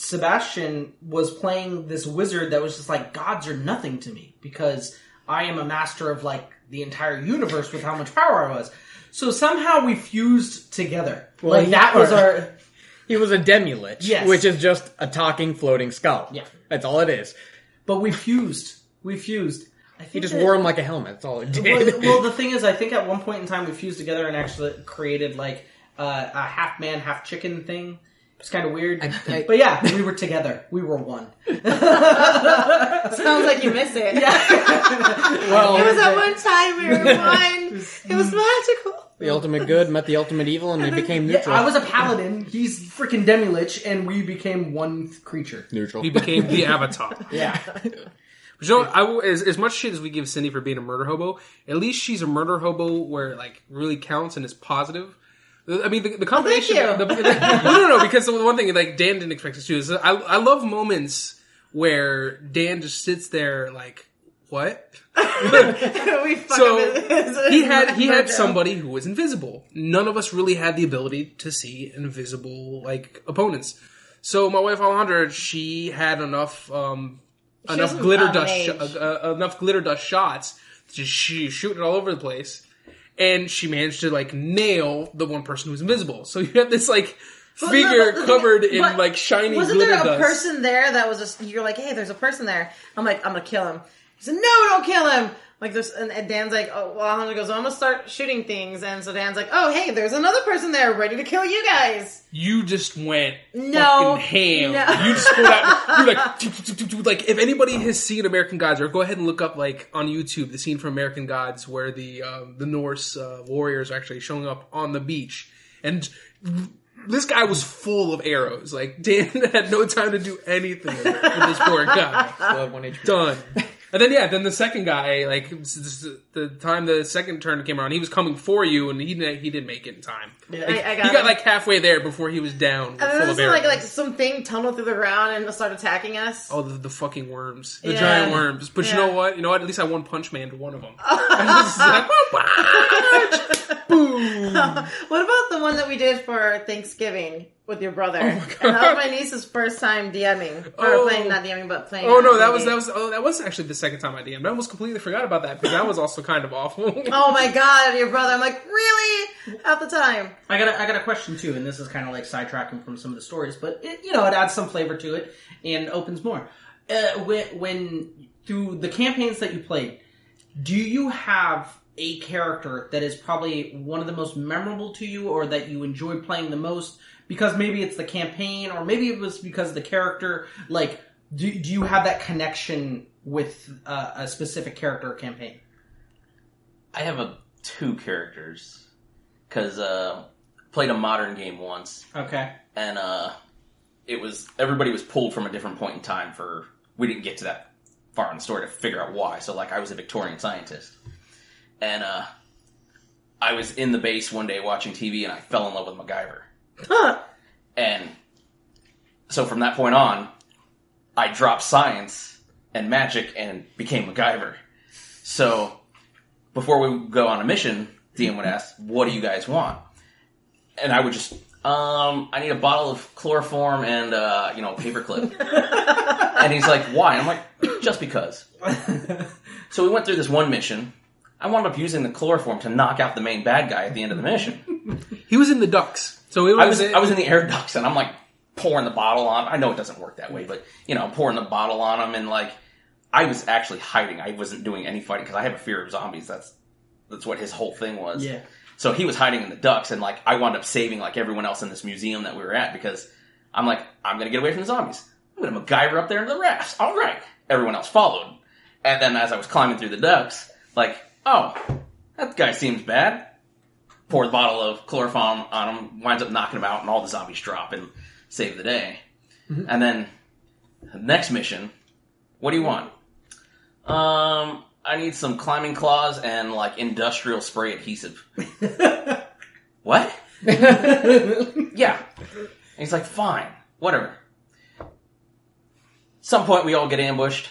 Sebastian was playing this wizard that was just like gods are nothing to me because I am a master of like the entire universe with how much power I was. So somehow we fused together. Well, like that was our He was a demi-lich, Yes. which is just a talking floating skull. Yeah. That's all it is. but we fused. We fused. I think He just that- wore him like a helmet. That's all it did. well, well, the thing is, I think at one point in time we fused together and actually created like uh, a half man, half chicken thing. It's kind of weird, I- but yeah, we were together. We were one. Sounds like you miss it. well, It was that one time we were one. It was magical. the ultimate good met the ultimate evil, and they became Yeah, neutral. I was a paladin. He's freaking demi-lich, and we became one creature. neutral. He became the Avatar. Yeah, But you know, I will, as, as much shit as we give Cindy for being a murder hobo, at least she's a murder hobo where it, like really counts and is positive. I mean, the, the combination. you. The, the- no, no, no. Because the one thing like Dan didn't expect us to is I, I love moments where Dan just sits there like, what? we fuck So up his- his he had he had somebody who was invisible. None of us really had the ability to see invisible like opponents. So my wife Alejandra, she had enough um, enough glitter dust sh- uh, uh, enough glitter dust shots to just sh- shoot it all over the place, and she managed to like nail the one person who was invisible. So you have this like figure no, but- covered in like shiny Wasn't there a dust. person there that was just you're like, hey, there's a person there. I'm like, I'm gonna kill him. He said, no, don't kill him. Like there's and, and Dan's like, oh well, Alejandro goes, I'm gonna start shooting things, and so Dan's like, oh hey, there's another person there ready to kill you guys. you just went No. ham. No. You just pulled out. You're like, like if anybody has seen American Gods, or go ahead and look up like on YouTube the scene from American Gods where the um, the Norse uh, warriors are actually showing up on the beach, and this guy was full of arrows. Like Dan had no time to do anything with this poor guy. Still had one HP. Done. And then yeah, then the second guy, like the time the second turn came around, he was coming for you, and he didn't, he didn't make it in time. Like, I- I got he got him. like halfway there before he was down, And then this like like something tunneled through the ground and start attacking us. oh, the, the fucking worms, the Yeah. giant worms. But you know what? You know what? At least I one punch man to one of them. I was just like, boom. What about the one that we did for Thanksgiving with your brother? Oh And that was my niece's first time DMing or Oh. playing not DMing but playing. Oh no, that was that was oh that was actually the second time I DM'd. I almost completely forgot about that because that was also kind of awful. Oh my god, your brother! I'm like, really? At the time, I got a, I got a question too, and this is kind of like sidetracking from some of the stories, but it, you know it adds some flavor to it and opens more. Uh, when, when through the campaigns that you played, do you have a character that is probably one of the most memorable to you, or that you enjoyed playing the most? Because maybe it's the campaign, or maybe it was because of the character. Like, do do you have that connection with uh, a specific character or campaign? I have a two characters because uh, played a modern game once, Okay. and uh, it was everybody was pulled from a different point in time. For we didn't get to that far in the story to figure out why. So like I was a Victorian scientist, and uh, I was in the base one day watching TV, and I fell in love with MacGyver. Huh? And so from that point on, I dropped science and magic and became MacGyver. So before we go on a mission, DM would ask, "What do you guys want?" And I would just, um, I need a bottle of chloroform and uh, you know, paperclip. and he's like, "Why?" And I'm like, "Just because." So we went through this one mission. I wound up using the chloroform to knock out the main bad guy at the end of the mission. he was in the ducks, so it was. I was I was in the air ducts and I'm like pouring the bottle on. I know it doesn't work that way, but you know, pouring the bottle on them, and like I was actually hiding. I wasn't doing any fighting because I have a fear of zombies. That's that's what his whole thing was. Yeah. So he was hiding in the ducks and like I wound up saving like everyone else in this museum that we were at because I'm like I'm gonna get away from the zombies. I'm gonna MacGyver up there in the rafts. All right. Everyone else followed, and then as I was climbing through the ducts, like oh that guy seems bad pour the bottle of chloroform on him, winds up knocking him out, and all the zombies drop and save the day. And then next mission, what do you want? Um, I need some climbing claws and like industrial spray adhesive. what? yeah. And he's like, fine, whatever. Some point we all get ambushed.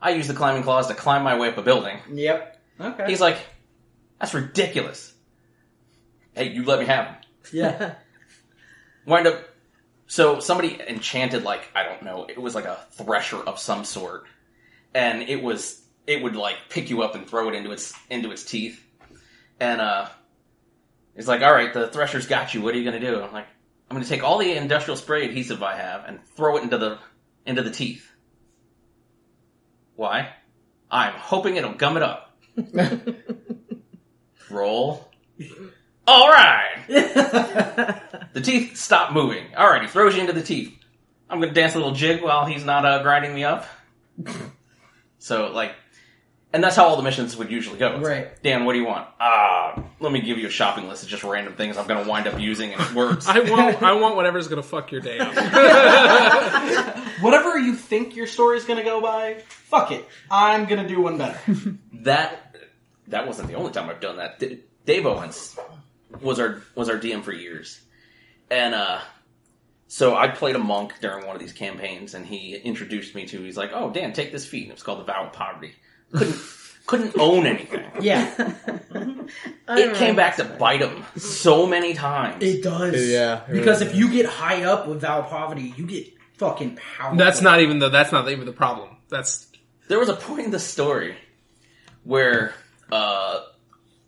I use the climbing claws to climb my way up a building. Yep. Okay. He's like, that's ridiculous. Hey, you let me have them. yeah. Wind up. So somebody enchanted like I don't know. It was like a thresher of some sort, and it was it would like pick you up and throw it into its into its teeth. And uh, it's like, all right, the Thresher's got you. What are you gonna do? I'm like, I'm gonna take all the industrial spray adhesive I have and throw it into the into the teeth. Why? I'm hoping it'll gum it up. Roll. All right. The teeth stop moving. All right, he throws you into the teeth. I'm gonna dance a little jig while he's not uh, grinding me up. so like, and that's how all the missions would usually go. It's Right. like, Dan, what do you want? Ah, let me give you a shopping list of just random things I'm gonna wind up using, and it works. I want I want whatever's gonna fuck your day up. Whatever you think your story's gonna go by, fuck it. I'm gonna do one better. that that wasn't the only time I've done that. D- Dave Owens was our was our DM for years, and uh, so I played a monk during one of these campaigns, and he introduced me to. He's like, "Oh, Dan, take this feat." And it was called the Vow of Poverty. Couldn't couldn't own anything. Yeah, It came back to bite him so many times. it does. Yeah, it because really if you get high up with Vow of Poverty, you get fucking powerful. that's not even the that's not even the problem. That's there was a point in the story where uh,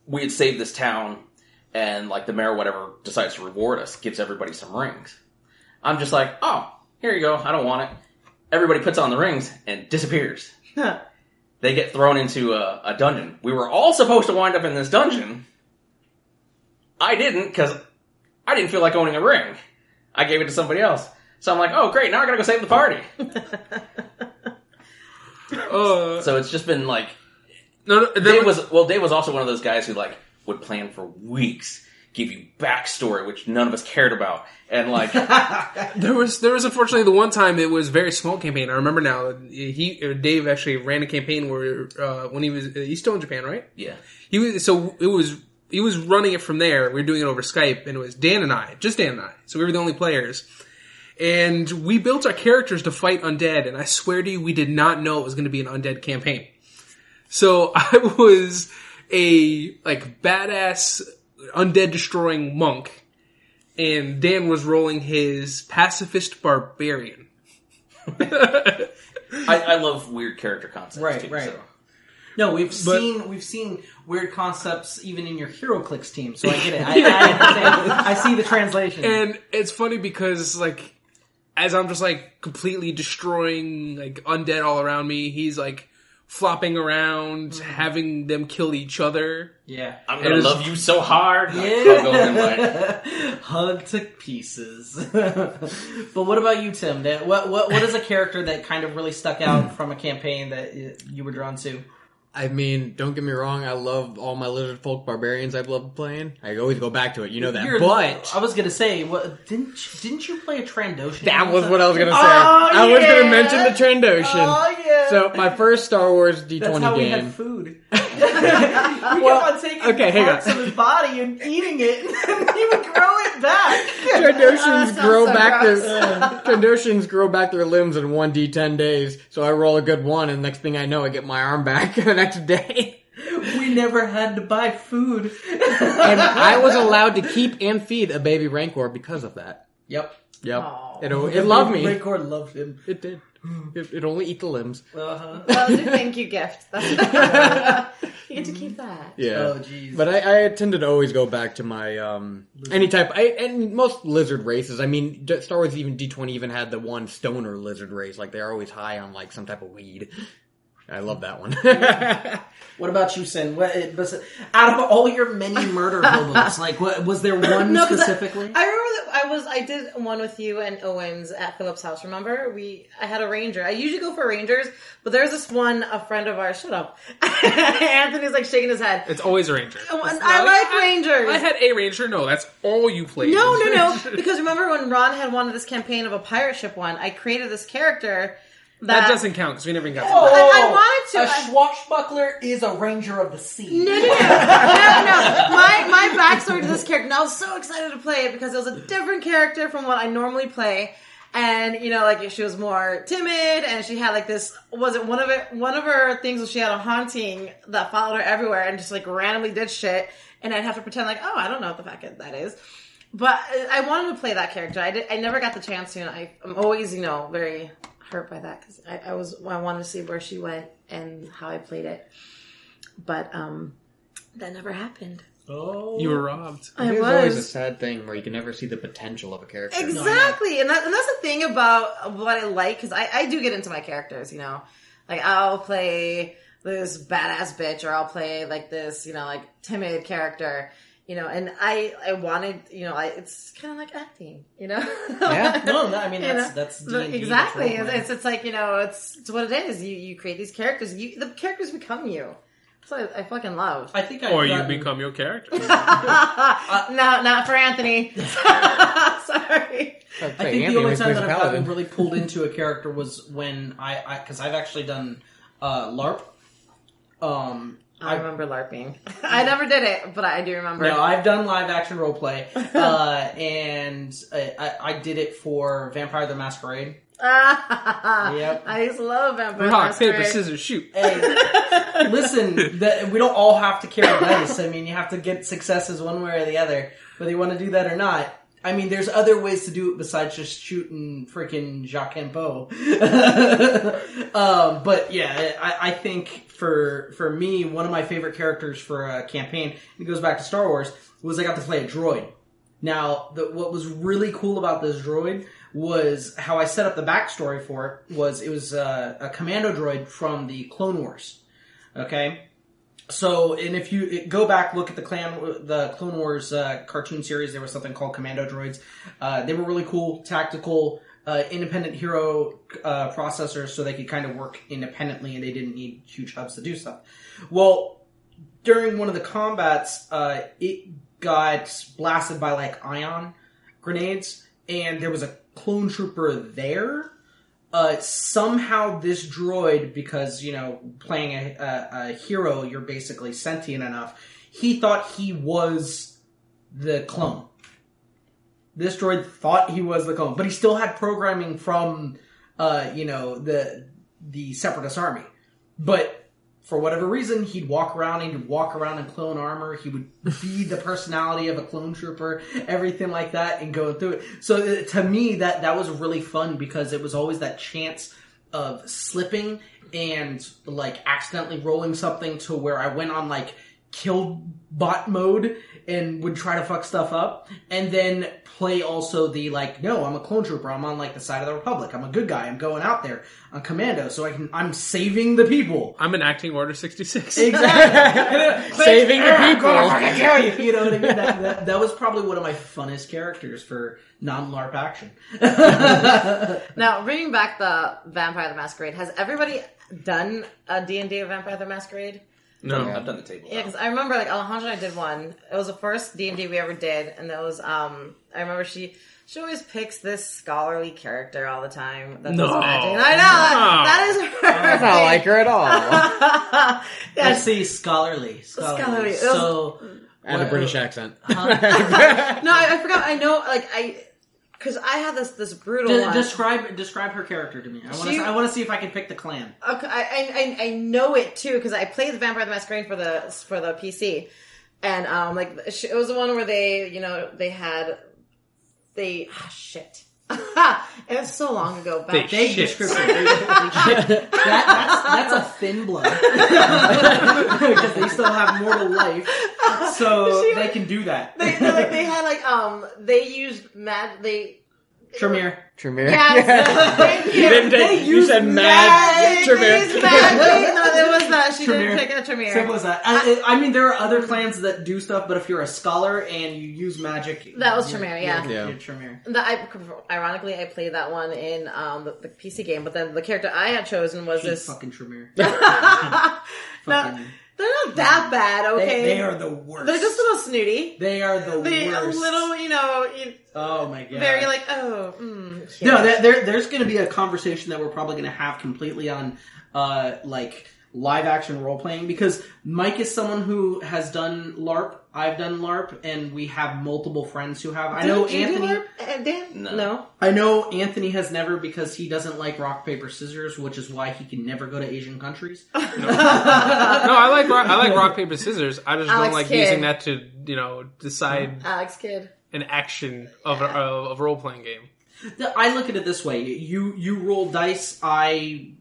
we had saved this town, and like the mayor, or whatever, decides to reward us, gives everybody some rings. I'm just like, oh, here you go. I don't want it. Everybody puts on the rings and disappears. They get thrown into a, a dungeon. We were all supposed to wind up in this dungeon. I didn't because I didn't feel like owning a ring. I gave it to somebody else. So I'm like, oh great, now I gotta go save the party. uh, So it's just been like no, no there Dave was, was well. Dave was also one of those guys who like would plan for weeks, give you backstory which none of us cared about, and like there was there was unfortunately the one time it was a very small campaign. I remember now. He uh, Dave actually ran a campaign where uh, when he was he's still in Japan, right? yeah, He was so it was he was running it from there. We were doing it over Skype, and it was Dan and I, just Dan and I. So we were the only players, and we built our characters to fight undead. And I swear to you, we did not know it was going to be an undead campaign. So I was a like badass undead destroying monk, and Dan was rolling his pacifist barbarian. I, I love weird character concepts. Right, too, right. So. No, we've But- seen we've seen weird concepts even in your HeroClix team, so I get it. I, I. I see the translation. And it's funny because like as I'm just like completely destroying like undead all around me, he's like flopping around, mm-hmm. having them kill each other. yeah, I'm gonna It is- love you so hard. and I like, yeah, hug to pieces. but what about you, Tim? What what what is a character that kind of really stuck out from a campaign that you were drawn to? I mean, don't get me wrong. I love all my lizard folk barbarians I've loved playing. I always go back to it. You know that. You're- but I was gonna say, what didn't you, didn't you play a Trandoshan? that was what oh, I was gonna say. Oh, I was gonna mention the Trandoshan. Oh yeah. So my first Star Wars D20 That's how we game. had food. we Well, kept on taking okay, hang parts on. of his body and eating it, and he would grow it back. Trandoshans sounds grow so back gross. their Trandoshans grow back their limbs in one d10 days. So I roll a good one, and next thing I know, I get my arm back the next day. we never had to buy food. And I was allowed to keep and feed a baby Rancor because of that. Yep. Yep, Aw. it, it loved me. Raycord loved him. It did. It, it only eat the limbs. Uh-huh. That was your thank you gift. That's- you get to keep that. Yeah. Oh, jeez. But I, I tended to always go back to my um any type. I, and most lizard races. I mean, Star Wars even D twenty even had the one stoner lizard race. Like they're always high on like some type of weed. I love that one. What about you, Sin? What, it was, out of all your many murder hobos, like, what was there one I- specifically? I, remember that I was I did one with you and Owens at Philip's house. Remember we I had a ranger. I usually go for rangers, but there's this one a friend of ours. Shut up, Anthony's like shaking his head. It's always a ranger. Oh, and I like rangers. I had a ranger. No, that's all you played. No, no, no. Because remember when Ron had wanted this campaign of a pirate ship one, I created this character that, that doesn't count because we never even got. to Oh, that. Oh, I- I oh. wanted to. A I- swashbuckler is a ranger of the sea. No, no, no, no, no. My my backstory to this character. And I was so excited to play it because it was a different character from what I normally play. And you know, like she was more timid, and she had like this. Was it one of it? One of her things was she had a haunting that followed her everywhere, and just like randomly did shit. And I'd have to pretend like, oh, I don't know what the fuck that is. But I wanted to play that character. I did. I never got the chance to. And I, I'm always, you know, very hurt by that because I, I was I wanted to see where she went and how I played it, but um, that never happened. Oh, You were robbed. I It's always a sad thing where you can never see the potential of a character. exactly, and, that, and that's the thing about what I like because I, I do get into my characters. You know, like I'll play this badass bitch, or I'll play like this, you know, like timid character. You know, and I I wanted, you know, I it's kind of like acting, you know. Yeah. no, no, I mean You that's know, that's But D&D, exactly. It's, it's it's like you know, it's it's what it is. You you create these characters. You the characters become you. That's what I, I fucking love. I think I Or you become your character. no, not for Anthony. Sorry. I think the only time that I've gotten really pulled into a character was when I, because I've actually done uh, LARP. Um, I remember LARPing. I never did it, but I do remember. no, I've done live action role play, uh, and I, I, I did it for Vampire the Masquerade. Yep. I used to love Vampire Rock, paper, scissors, shoot. Hey, listen, the, we don't all have to carry dice. I mean, you have to get successes one way or the other, whether you want to do that or not. I mean, there's other ways to do it besides just shooting freaking Jacques Campeau. um, but yeah, I, I think for for me, one of my favorite characters for a campaign, it goes back to Star Wars, was I got to play a droid. Now, the, what was really cool about this droid was how I set up the backstory for it. Was it was a commando droid from the Clone Wars. Okay, so and if you go back look at the clan the Clone Wars uh, cartoon series, there was something called commando droids. Uh, they were really cool, tactical, uh, independent hero uh, processors, so they could kind of work independently and they didn't need huge hubs to do stuff. Well, during one of the combats, uh, it got blasted by like ion grenades, and there was a clone trooper there. Uh, somehow this droid, because you know, playing a, a, a hero, you're basically sentient enough. He thought he was the clone. This droid thought he was the clone, but he still had programming from, uh, you know, the the Separatist army. But for whatever reason, he'd walk around, he'd walk around in clone armor, he would be the personality of a clone trooper, everything like that, and go through it. So uh, to me, that, that was really fun because it was always that chance of slipping and like accidentally rolling something to where I went on like kill bot mode and would try to fuck stuff up and then play also the like no i'm a clone trooper i'm on like the side of the republic i'm a good guy i'm going out there on commando so i can i'm saving the people I'm enacting Order 66. Exactly. Saving the I'm people. gonna kill you. You know what I mean? That, that, that was probably one of my funnest characters for non-LARP action. Now, bringing back the Vampire the Masquerade, has everybody done a D&D of Vampire the Masquerade? No. I've done the table. Yeah, because I remember like Alejandra and I did one. It was the first D and D we ever did, and that was um. I remember she she always picks this scholarly character all the time. That No. magic. And I know that is her. That's not like her at all. yeah, Let's see, scholarly. Scholarly. Scholarly. It was- So, And a what- British accent. no, I, I forgot. I know, like I, because I had this this brutal de- describe describe her character to me. I want to I want to see if I can pick the clan. Okay, I, I I- I know it too because I played the Vampire the Masquerade for the for the PC, and um like it was the one where they you know they had they ah, shit. it was so long ago back. They Vague Shit. description. that, that's, that's a thin blood because they still have mortal life, so She- they can do that. they, they, like, they had like um they used mad they Tremere. Tremere. yes thank you. You didn't take, They you said Magic, mad they Tremere. used magic. No, there was not. She Tremere. didn't pick a Tremere. Simple as that. I, I mean, there are other clans that do stuff, but if you're a scholar and you use magic, That was you're- Tremere, yeah. you're- Yeah. you're Tremere. That I, ironically, I played that one in um, the, the PC game, but then the character I had chosen was She's this. fucking Tremere. no, Fucking- they're not that bad, okay? they are the worst. They're just a little snooty. They are the worst. They a little, you know, you- Oh my god. very like, oh, mm, No, there, there's going to be a conversation that we're probably going to have completely on, uh, like live action role playing because Mike is someone who has done LARP. I've done LARP, and we have multiple friends who have. I know Did you do Anthony. LARP, uh, Dan? No. no. I know Anthony has never because he doesn't like rock paper scissors, which is why he can never go to Asian countries. No, I like rock, I like rock paper scissors. I just Alex don't like Kidd. using that to you know decide Alex Kidd. an action of a, of a role playing game. I look at it this way: you you roll dice, I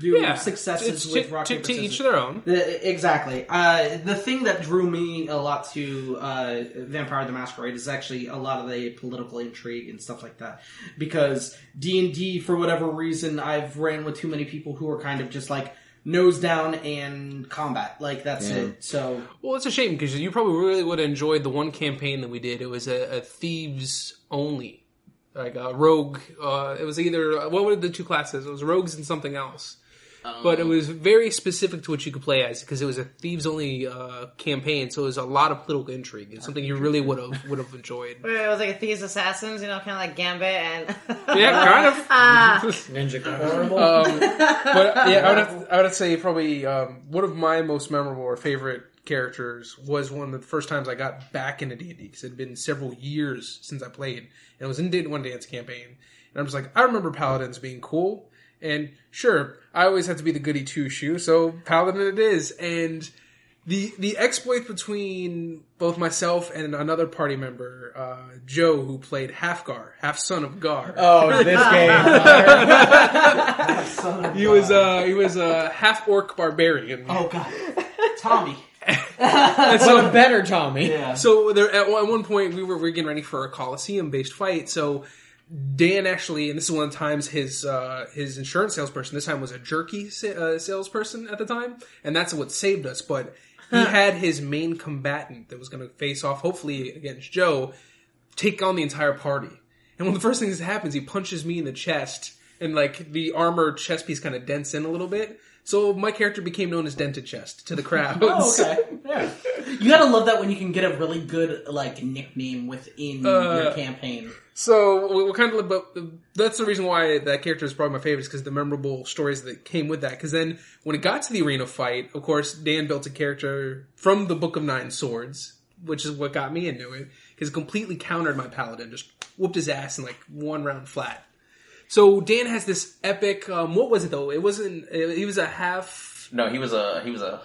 do Yeah, successes it's with to, rock to, paper to scissors. each their own. The- exactly. Uh, the thing that drew me a lot to uh, Vampire the Masquerade is actually a lot of the political intrigue and stuff like that. Because D and D, for whatever reason, I've ran with too many people who are kind of just like nose down and combat. Like that's Yeah. it. So Well, it's a shame because you probably really would have enjoyed the one campaign that we did. It was a, a thieves only, like a rogue. Uh, it was either what were the two classes? It was rogues and something else. But it was very specific to what you could play as because it was a thieves only uh, campaign, so it was a lot of political intrigue. It's something you really would have would have enjoyed. Wait, it was like a Thieves Assassins, you know, kind of like Gambit and. Yeah, kind of. Ah, Ninja horrible. Um, but yeah, I would have, I would say probably um, one of my most memorable or favorite characters was one of the first times I got back into D and D because it had been several years since I played, and it was in Did One Dance campaign, and I'm just like, I remember paladins being cool, and sure, I always have to be the goody two shoe, so paladin it is, and. The, the exploit between both myself and another party member, uh, Joe, who played Halfgar, half son of Gar. oh, this game. He was uh he was a half orc barbarian. oh god, Tommy. but a better Tommy. Yeah. So there at one at one point we were, we were getting ready for a Coliseum based fight. So Dan actually, and this is one of the times his uh, his insurance salesperson this time was a jerky sa- uh, salesperson at the time, and that's what saved us. But he had his main combatant that was going to face off, hopefully against Joe, take on the entire party. And one of the first things that happens, he punches me in the chest, and like the armor chest piece kind of dents in a little bit. So my character became known as Dented Chest to the crowd. Oh, okay. Yeah. You gotta love that when you can get a really good like nickname within your campaign. So we- kind of, but that's the reason why that character is probably my favorite, is because the memorable stories that came with that. Because then when it got to the arena fight, of course, Dan built a character from the Book of Nine Swords, which is what got me into it. Because it completely countered my paladin, just whooped his ass in like one round flat. So Dan has this epic. Um, what was it though? It wasn't. He was a half No, he was a he was a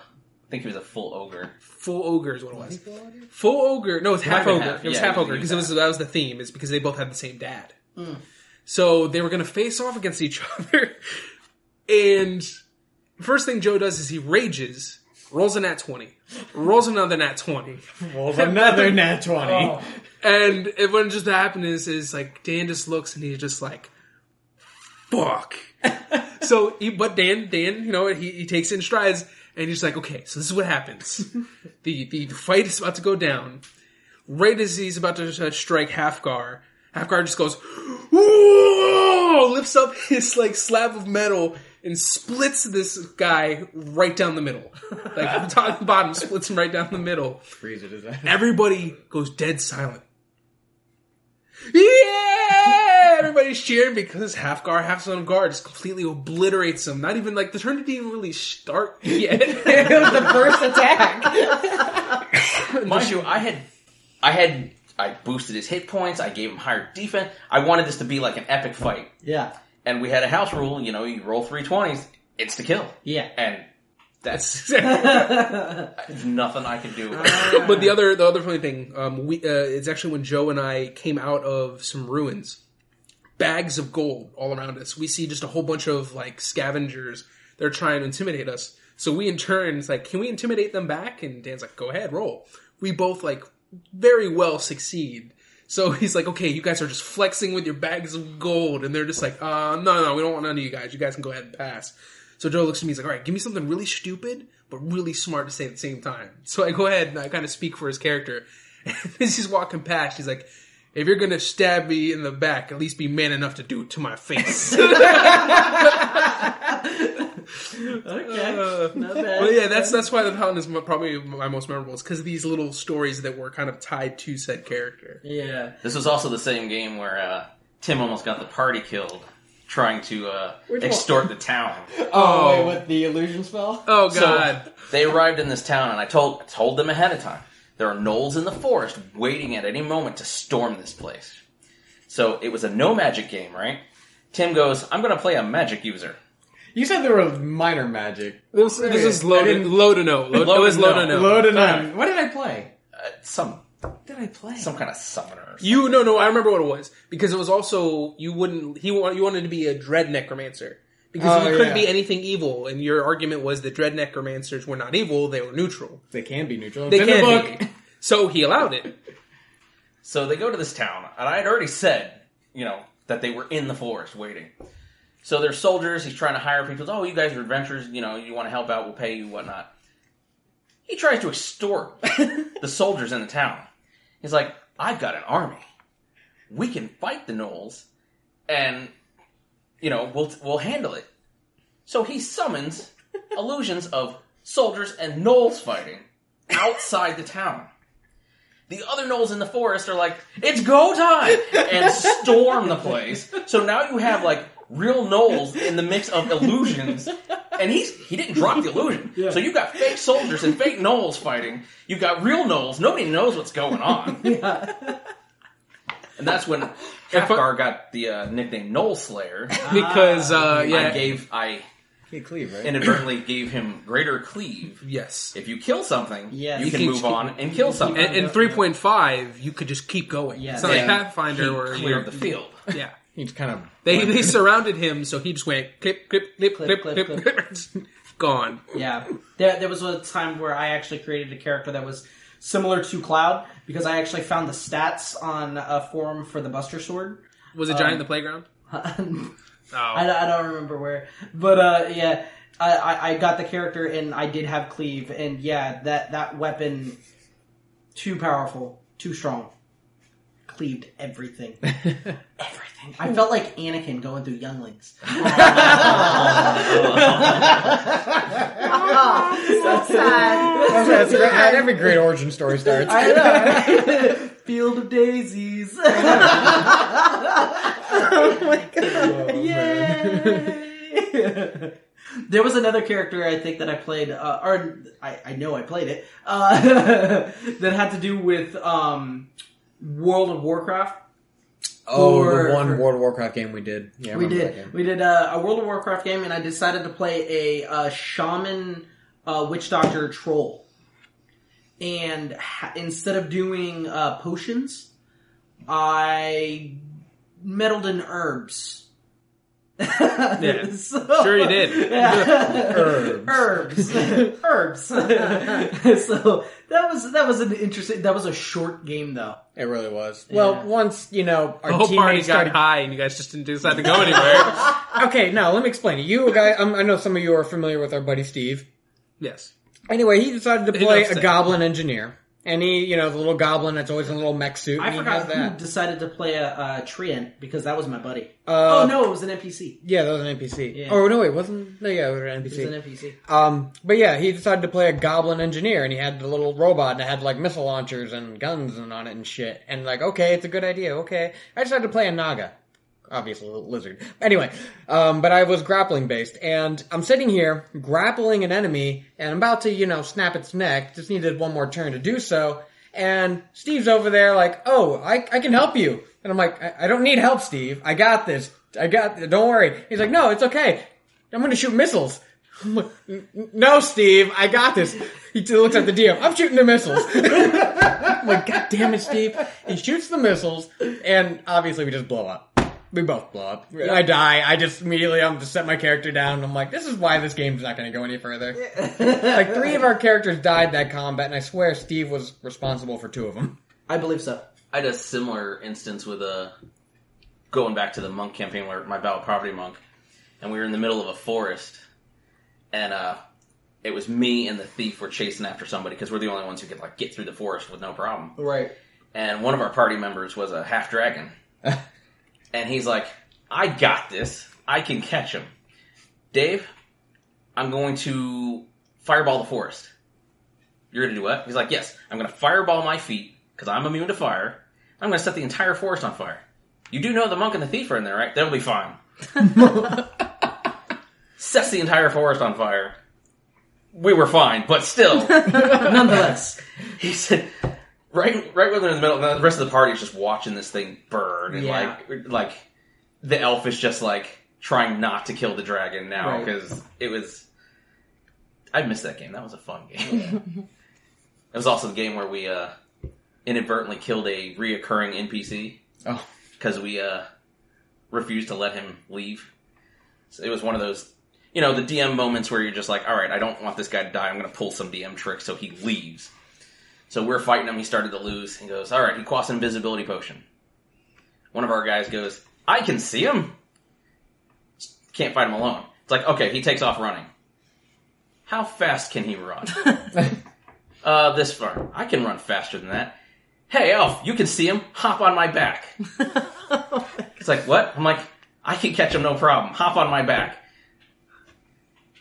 I think he was a full ogre. full ogre is what it was. Full ogre. No, it's half Might have ogre. been half. It was Yeah, half he ogre because it was half. that was the theme. Is because they both had the same dad. Hmm. So they were going to face off against each other. And first thing Joe does is he rages, rolls a nat twenty, rolls another nat twenty, Rolls another nat 20. and it, what just happened is is like Dan just looks and he's just like, "Fuck." so, he, but Dan, Dan, you know, he, he takes it in strides and he's like, "Okay, so this is what happens. the the fight is about to go down. Right as he's about to uh, strike Halfgar, Halfgar just goes, Whoa! lifts up his like slab of metal." And splits this guy right down the middle, like from top to bottom, splits him right down the middle. Freeze it, is that? Everybody goes dead silent. Yeah! Everybody's cheering because Halfgar, half son of Gar just completely obliterates him. Not even like the turn didn't even really start yet. it was the first attack. Mind you, I had I had I boosted his hit points. I gave him higher defense. I wanted this to be like an epic fight, Yeah. and we had a house rule. You know, you roll three twenties, it's to kill, Yeah. and that's but there's nothing I can do. But the other, the other funny thing, um, we uh, it's actually when Joe and I came out of some ruins, bags of gold all around us. We see just a whole bunch of like scavengers. They're trying to intimidate us. So we in turn, it's like, can we intimidate them back? And Dan's like, go ahead, roll. We both like very well succeed. So he's like, okay, you guys are just flexing with your bags of gold. And they're just like, uh, no, no, we don't want none of you guys. You guys can go ahead and pass. So Joe looks at me, and he's like, all right, give me something really stupid, but really smart to say at the same time. So I go ahead and I kind of speak for his character. And as he's walking past, he's like, if you're gonna stab me in the back, at least be man enough to do it to my face. Okay. Not bad. Well, yeah, that's that's why the Paladin is mo- probably my most memorable. Is because of these little stories that were kind of tied to said character. Yeah. This was also the same game where uh, Tim almost got the party killed trying to uh, Which extort the town. Oh, wait, with the illusion spell? Oh So, God! they arrived in this town, and I told told them ahead of time. There are gnolls in the forest waiting at any moment to storm this place. So it was a no magic game, right? Tim goes, "I'm going to play a magic user." You said there were minor magic. this, this is low I to, didn't- low to know. Low, Low it was to low know. to know. Load and none. What did I play? Uh, some What did I play? Some kind of summoner. Or something. You no no I remember what it was because it was also you wouldn't he wa- you wanted to be a dread necromancer because Oh, you couldn't yeah. be anything evil and your argument was that dread necromancers were not evil they were neutral They can be neutral. they It's in the can book. be so he allowed it So they go to this town, and I had already said, you know, that they were in the forest waiting. So they're soldiers. He's trying to hire people. Oh, you guys are adventurers. You know, you want to help out? We'll pay you, whatnot. He tries to extort the soldiers in the town. He's like, "I've got an army. We can fight the gnolls, and you know, we'll we'll handle it." So he summons illusions of soldiers and gnolls fighting outside the town. The other gnolls in the forest are like, "It's go time!" and storm the place. So now you have like real gnolls in the mix of illusions, and he's he didn't drop the illusion. So you've got fake soldiers and fake gnolls fighting. You've got real gnolls. Nobody knows what's going on. And that's when Halfgar got the uh, nickname Gnoll Slayer. because uh yeah I gave I He cleave, right? inadvertently gave him greater cleave. yes If you kill something, Yes. you You can can move keep- on and kill something. and, and 3.5 you could just keep going Yeah. it's not Yeah. like Pathfinder He where cleared the field. yeah He's kind of they they surrounded him so he just went clip clip clip clip Clip, clip, clip, clip. gone. Yeah, there, there was a time where I actually created a character that was similar to Cloud because I actually found the stats on a forum for the Buster Sword. was it giant in Um, the playground? I, oh I don't remember where, but uh, yeah, I, I, I got the character and I did have cleave, and yeah, that that weapon too powerful, too strong, cleaved everything, everything. I felt like Anakin going through younglings. so sad. That's great. How every great origin story starts. I know. Field of Daisies. oh my god. Yay! there was another character I think that I played, uh, or I, I know I played it, uh, that had to do with um, World of Warcraft. Oh, For- the one for- World of Warcraft game we did. Yeah, we did we did uh, a World of Warcraft game, and I decided to play a uh, shaman uh, witch doctor troll. And ha- instead of doing uh, potions, I meddled in herbs. Yeah. So- Sure you did. Yeah. Herbs. herbs, herbs. so that was that was an interesting. That was a short game though. It really was. Well, once you know our the whole party got started. high and you guys just didn't decide to go anywhere Okay, now let me explain it. You a guy, um, I know some of you are familiar with our buddy Steve. yes Anyway, he decided to play a said. goblin engineer, and he, you know, the little goblin that's always in a little mech suit. I forgot who that. decided to play a, a treant because that was my buddy. Uh, oh no, it was an NPC. Yeah, that was an NPC. Yeah. Oh no, wait, wasn't? No, yeah, it was an It was NPC. an NPC. Um, but yeah, he decided to play a goblin engineer, and he had the little robot that had like missile launchers and guns and on it and shit. And like, okay, it's a good idea. Okay, I decided to play a naga, obviously lizard. Anyway, um, but I was grappling based, and I'm sitting here grappling an enemy, and I'm about to, you know, snap its neck. Just needed one more turn to do so. And Steve's over there like, oh, I, I can help you. And I'm like, I, I don't need help, Steve. I got this. I got, don't worry. He's like, no, it's okay. I'm gonna shoot missiles. Like, "N- n- no, Steve, I got this. He looks at the DM. I'm shooting the missiles. I'm like, God damn it, Steve. He shoots the missiles, and obviously we just blow up. We both blow up. I die. I just immediately, I'm just set my character down. I'm like, this is why this game's not going to go any further. like three of our characters died that combat, and I swear Steve was responsible for two of them. I believe so. I had a similar instance with a going back to the monk campaign where my battle property monk, and we were in the middle of a forest, and uh, it was me and the thief were chasing after somebody because we're the only ones who could like get through the forest with no problem. Right. And one of our party members was a half dragon, and he's like, "I got this. I can catch him." Dave, I'm going to fireball the forest. You're going to do what? He's like, "Yes, I'm going to fireball my feet because I'm immune to fire. I'm going to set the entire forest on fire." You do know the monk and the thief are in there, right? They'll be fine. Sets the entire forest on fire. We were fine, but still. Nonetheless, he said, right, right when they're in the middle, the rest of the party is just watching this thing burn, and Yeah. like, like the elf is just like trying not to kill the dragon now Right. because it was. I missed that game. That was a fun game. it was also the game where we uh inadvertently killed a reoccurring NPC Oh, because we uh, refused to let him leave. So it was one of those, you know, the DM moments where you're just like, all right, I don't want this guy to die. I'm going to pull some DM trick so he leaves. So we're fighting him. He started to lose. He goes, all right, he quaffs an invisibility potion. One of our guys goes, I can see him. Can't fight him alone. It's like, okay, he takes off running. How fast can he run? uh, this far. I can run faster than that. Hey, elf, you can see him. Hop on my back. It's like, what? I'm like, I can catch him no problem. Hop on my back.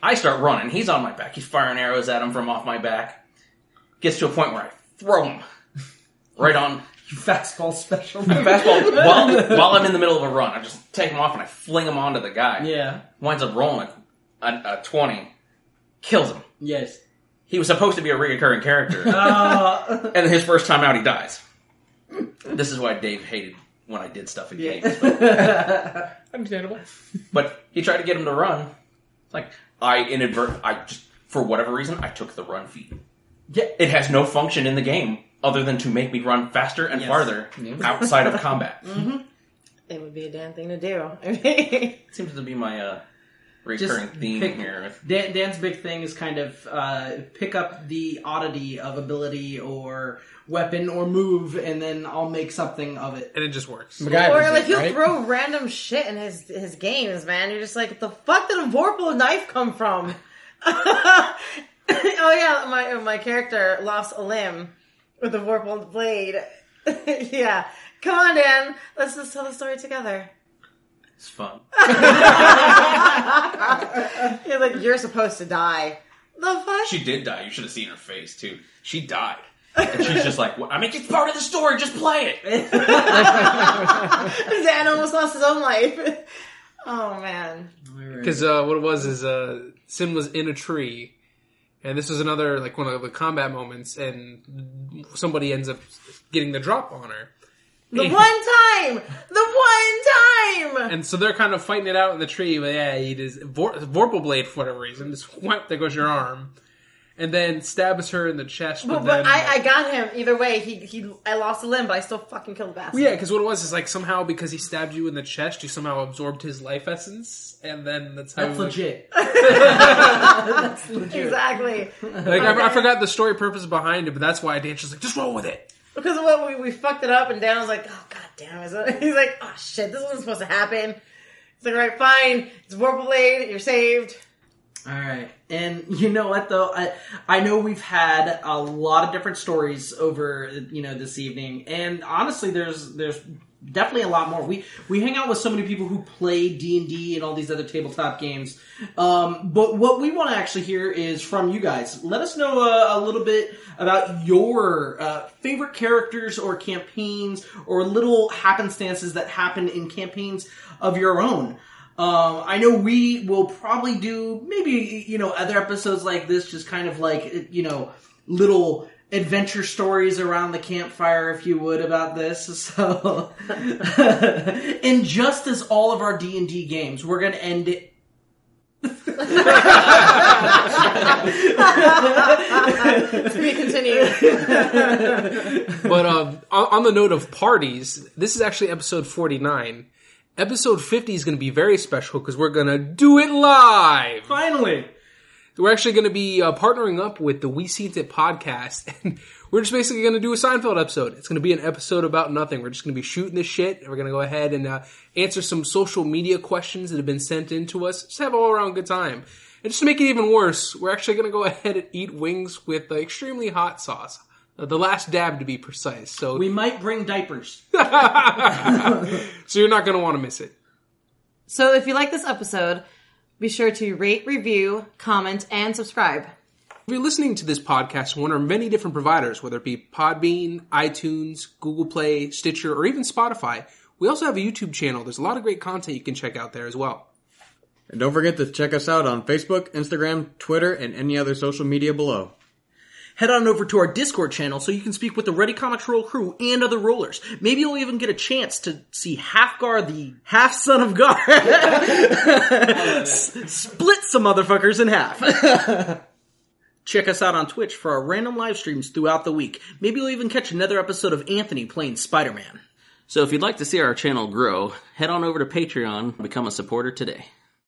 I start running. He's on my back. He's firing arrows at him from off my back. Gets to a point where I throw him right on You Fastball special. fastball while, while I'm in the middle of a run. I just take him off and I fling him onto the guy. yeah. Winds up rolling a, a, a 20. Kills him. Yes. He was supposed to be a reoccurring character. Uh, and his first time out, he dies. This is why Dave hated when I did stuff in Yeah. games. But, understandable. but he tried to get him to run. It's like, I inadvert, I just, for whatever reason, I took the run feat. Yeah. It has no function in the game other than to make me run faster and Yes. farther outside of combat. It would be a damn thing to do. I Seems to be my uh, recurring theme pick- here. Dan, Dan's big thing is kind of uh, pick up the oddity of ability or weapon or move, and then I'll make something of it. and it just works. MacGyver's or like he'll right? throw random shit in his his games, man. You're just like, the fuck did a Vorpal knife come from? oh yeah, my my character lost a limb with a Vorpal blade. yeah, come on, Dan. Let's just tell the story together. It's fun. You're like, you're supposed to die. The fuck? She did die. You should have seen her face too. She died. And she's just like, well, I mean, it's part of the story. Just play it. Dan almost lost his own life. Oh man. Because uh, what it was is uh, Sin was in a tree, and this is another like one of the combat moments, and somebody ends up getting the drop on her. The one time! The one time! And so they're kind of fighting it out in the tree, but yeah, he does Vor- Vorpal blade for whatever reason. Just whap, there goes your arm, and then stabs her in the chest. But, But, but then, I, I got him either way. He he I lost a limb, but I still fucking killed the bastard. Well, yeah, because what it was is like somehow because he stabbed you in the chest, you somehow absorbed his life essence, and then that's how. That's legit. exactly. Like I, I forgot the story purpose behind it, but that's why Dan's just like, just roll with it. Because of what we, we fucked it up, and Dan was like, "Oh god damn!" it." He's like, "Oh shit, this wasn't supposed to happen." He's like, right, fine. It's Vorpal Blade. You're saved." All right, and you know what though? I I know we've had a lot of different stories over you know this evening, and honestly, there's there's definitely a lot more. We we hang out with so many people who play D and D and all these other tabletop games. Um, but what we want to actually hear is from you guys. Let us know uh, a little bit about your uh, favorite characters or campaigns or little happenstances that happen in campaigns of your own. Um, I know we will probably do maybe you know other episodes like this, just kind of like you know little adventure stories around the campfire, if you would, about this. So, and just as all of our D and D games, we're gonna end it. To be continued. But um, on, on the note of parties, this is actually episode 49. Episode 50 is going to be very special because we're going to do it live. Finally, We're actually going to be uh, partnering up with the We Seen It podcast, and we're just basically going to do a Seinfeld episode. It's going to be an episode about nothing. We're just going to be shooting this shit. and We're going to go ahead and uh, answer some social media questions that have been sent in to us. Just have an all around good time. And just to make it even worse, we're actually going to go ahead and eat wings with uh, extremely hot sauce. The last dab, to be precise. So, we might bring diapers. so you're not going to want to miss it. So if you like this episode, be sure to rate, review, comment, and subscribe. If you're listening to this podcast on one or many different providers, whether it be Podbean, iTunes, Google Play, Stitcher, or even Spotify, we also have a YouTube channel. There's a lot of great content you can check out there as well. And don't forget to check us out on Facebook, Instagram, Twitter, and any other social media below. Head on over to our Discord channel so you can speak with the Ready Comics Roll crew and other rollers. Maybe you'll even get a chance to see Halfgar, the half son of Gar, split some motherfuckers in half. Check us out on Twitch for our random live streams throughout the week. Maybe you'll even catch another episode of Anthony playing Spider Man. So if you'd like to see our channel grow, head on over to Patreon and become a supporter today.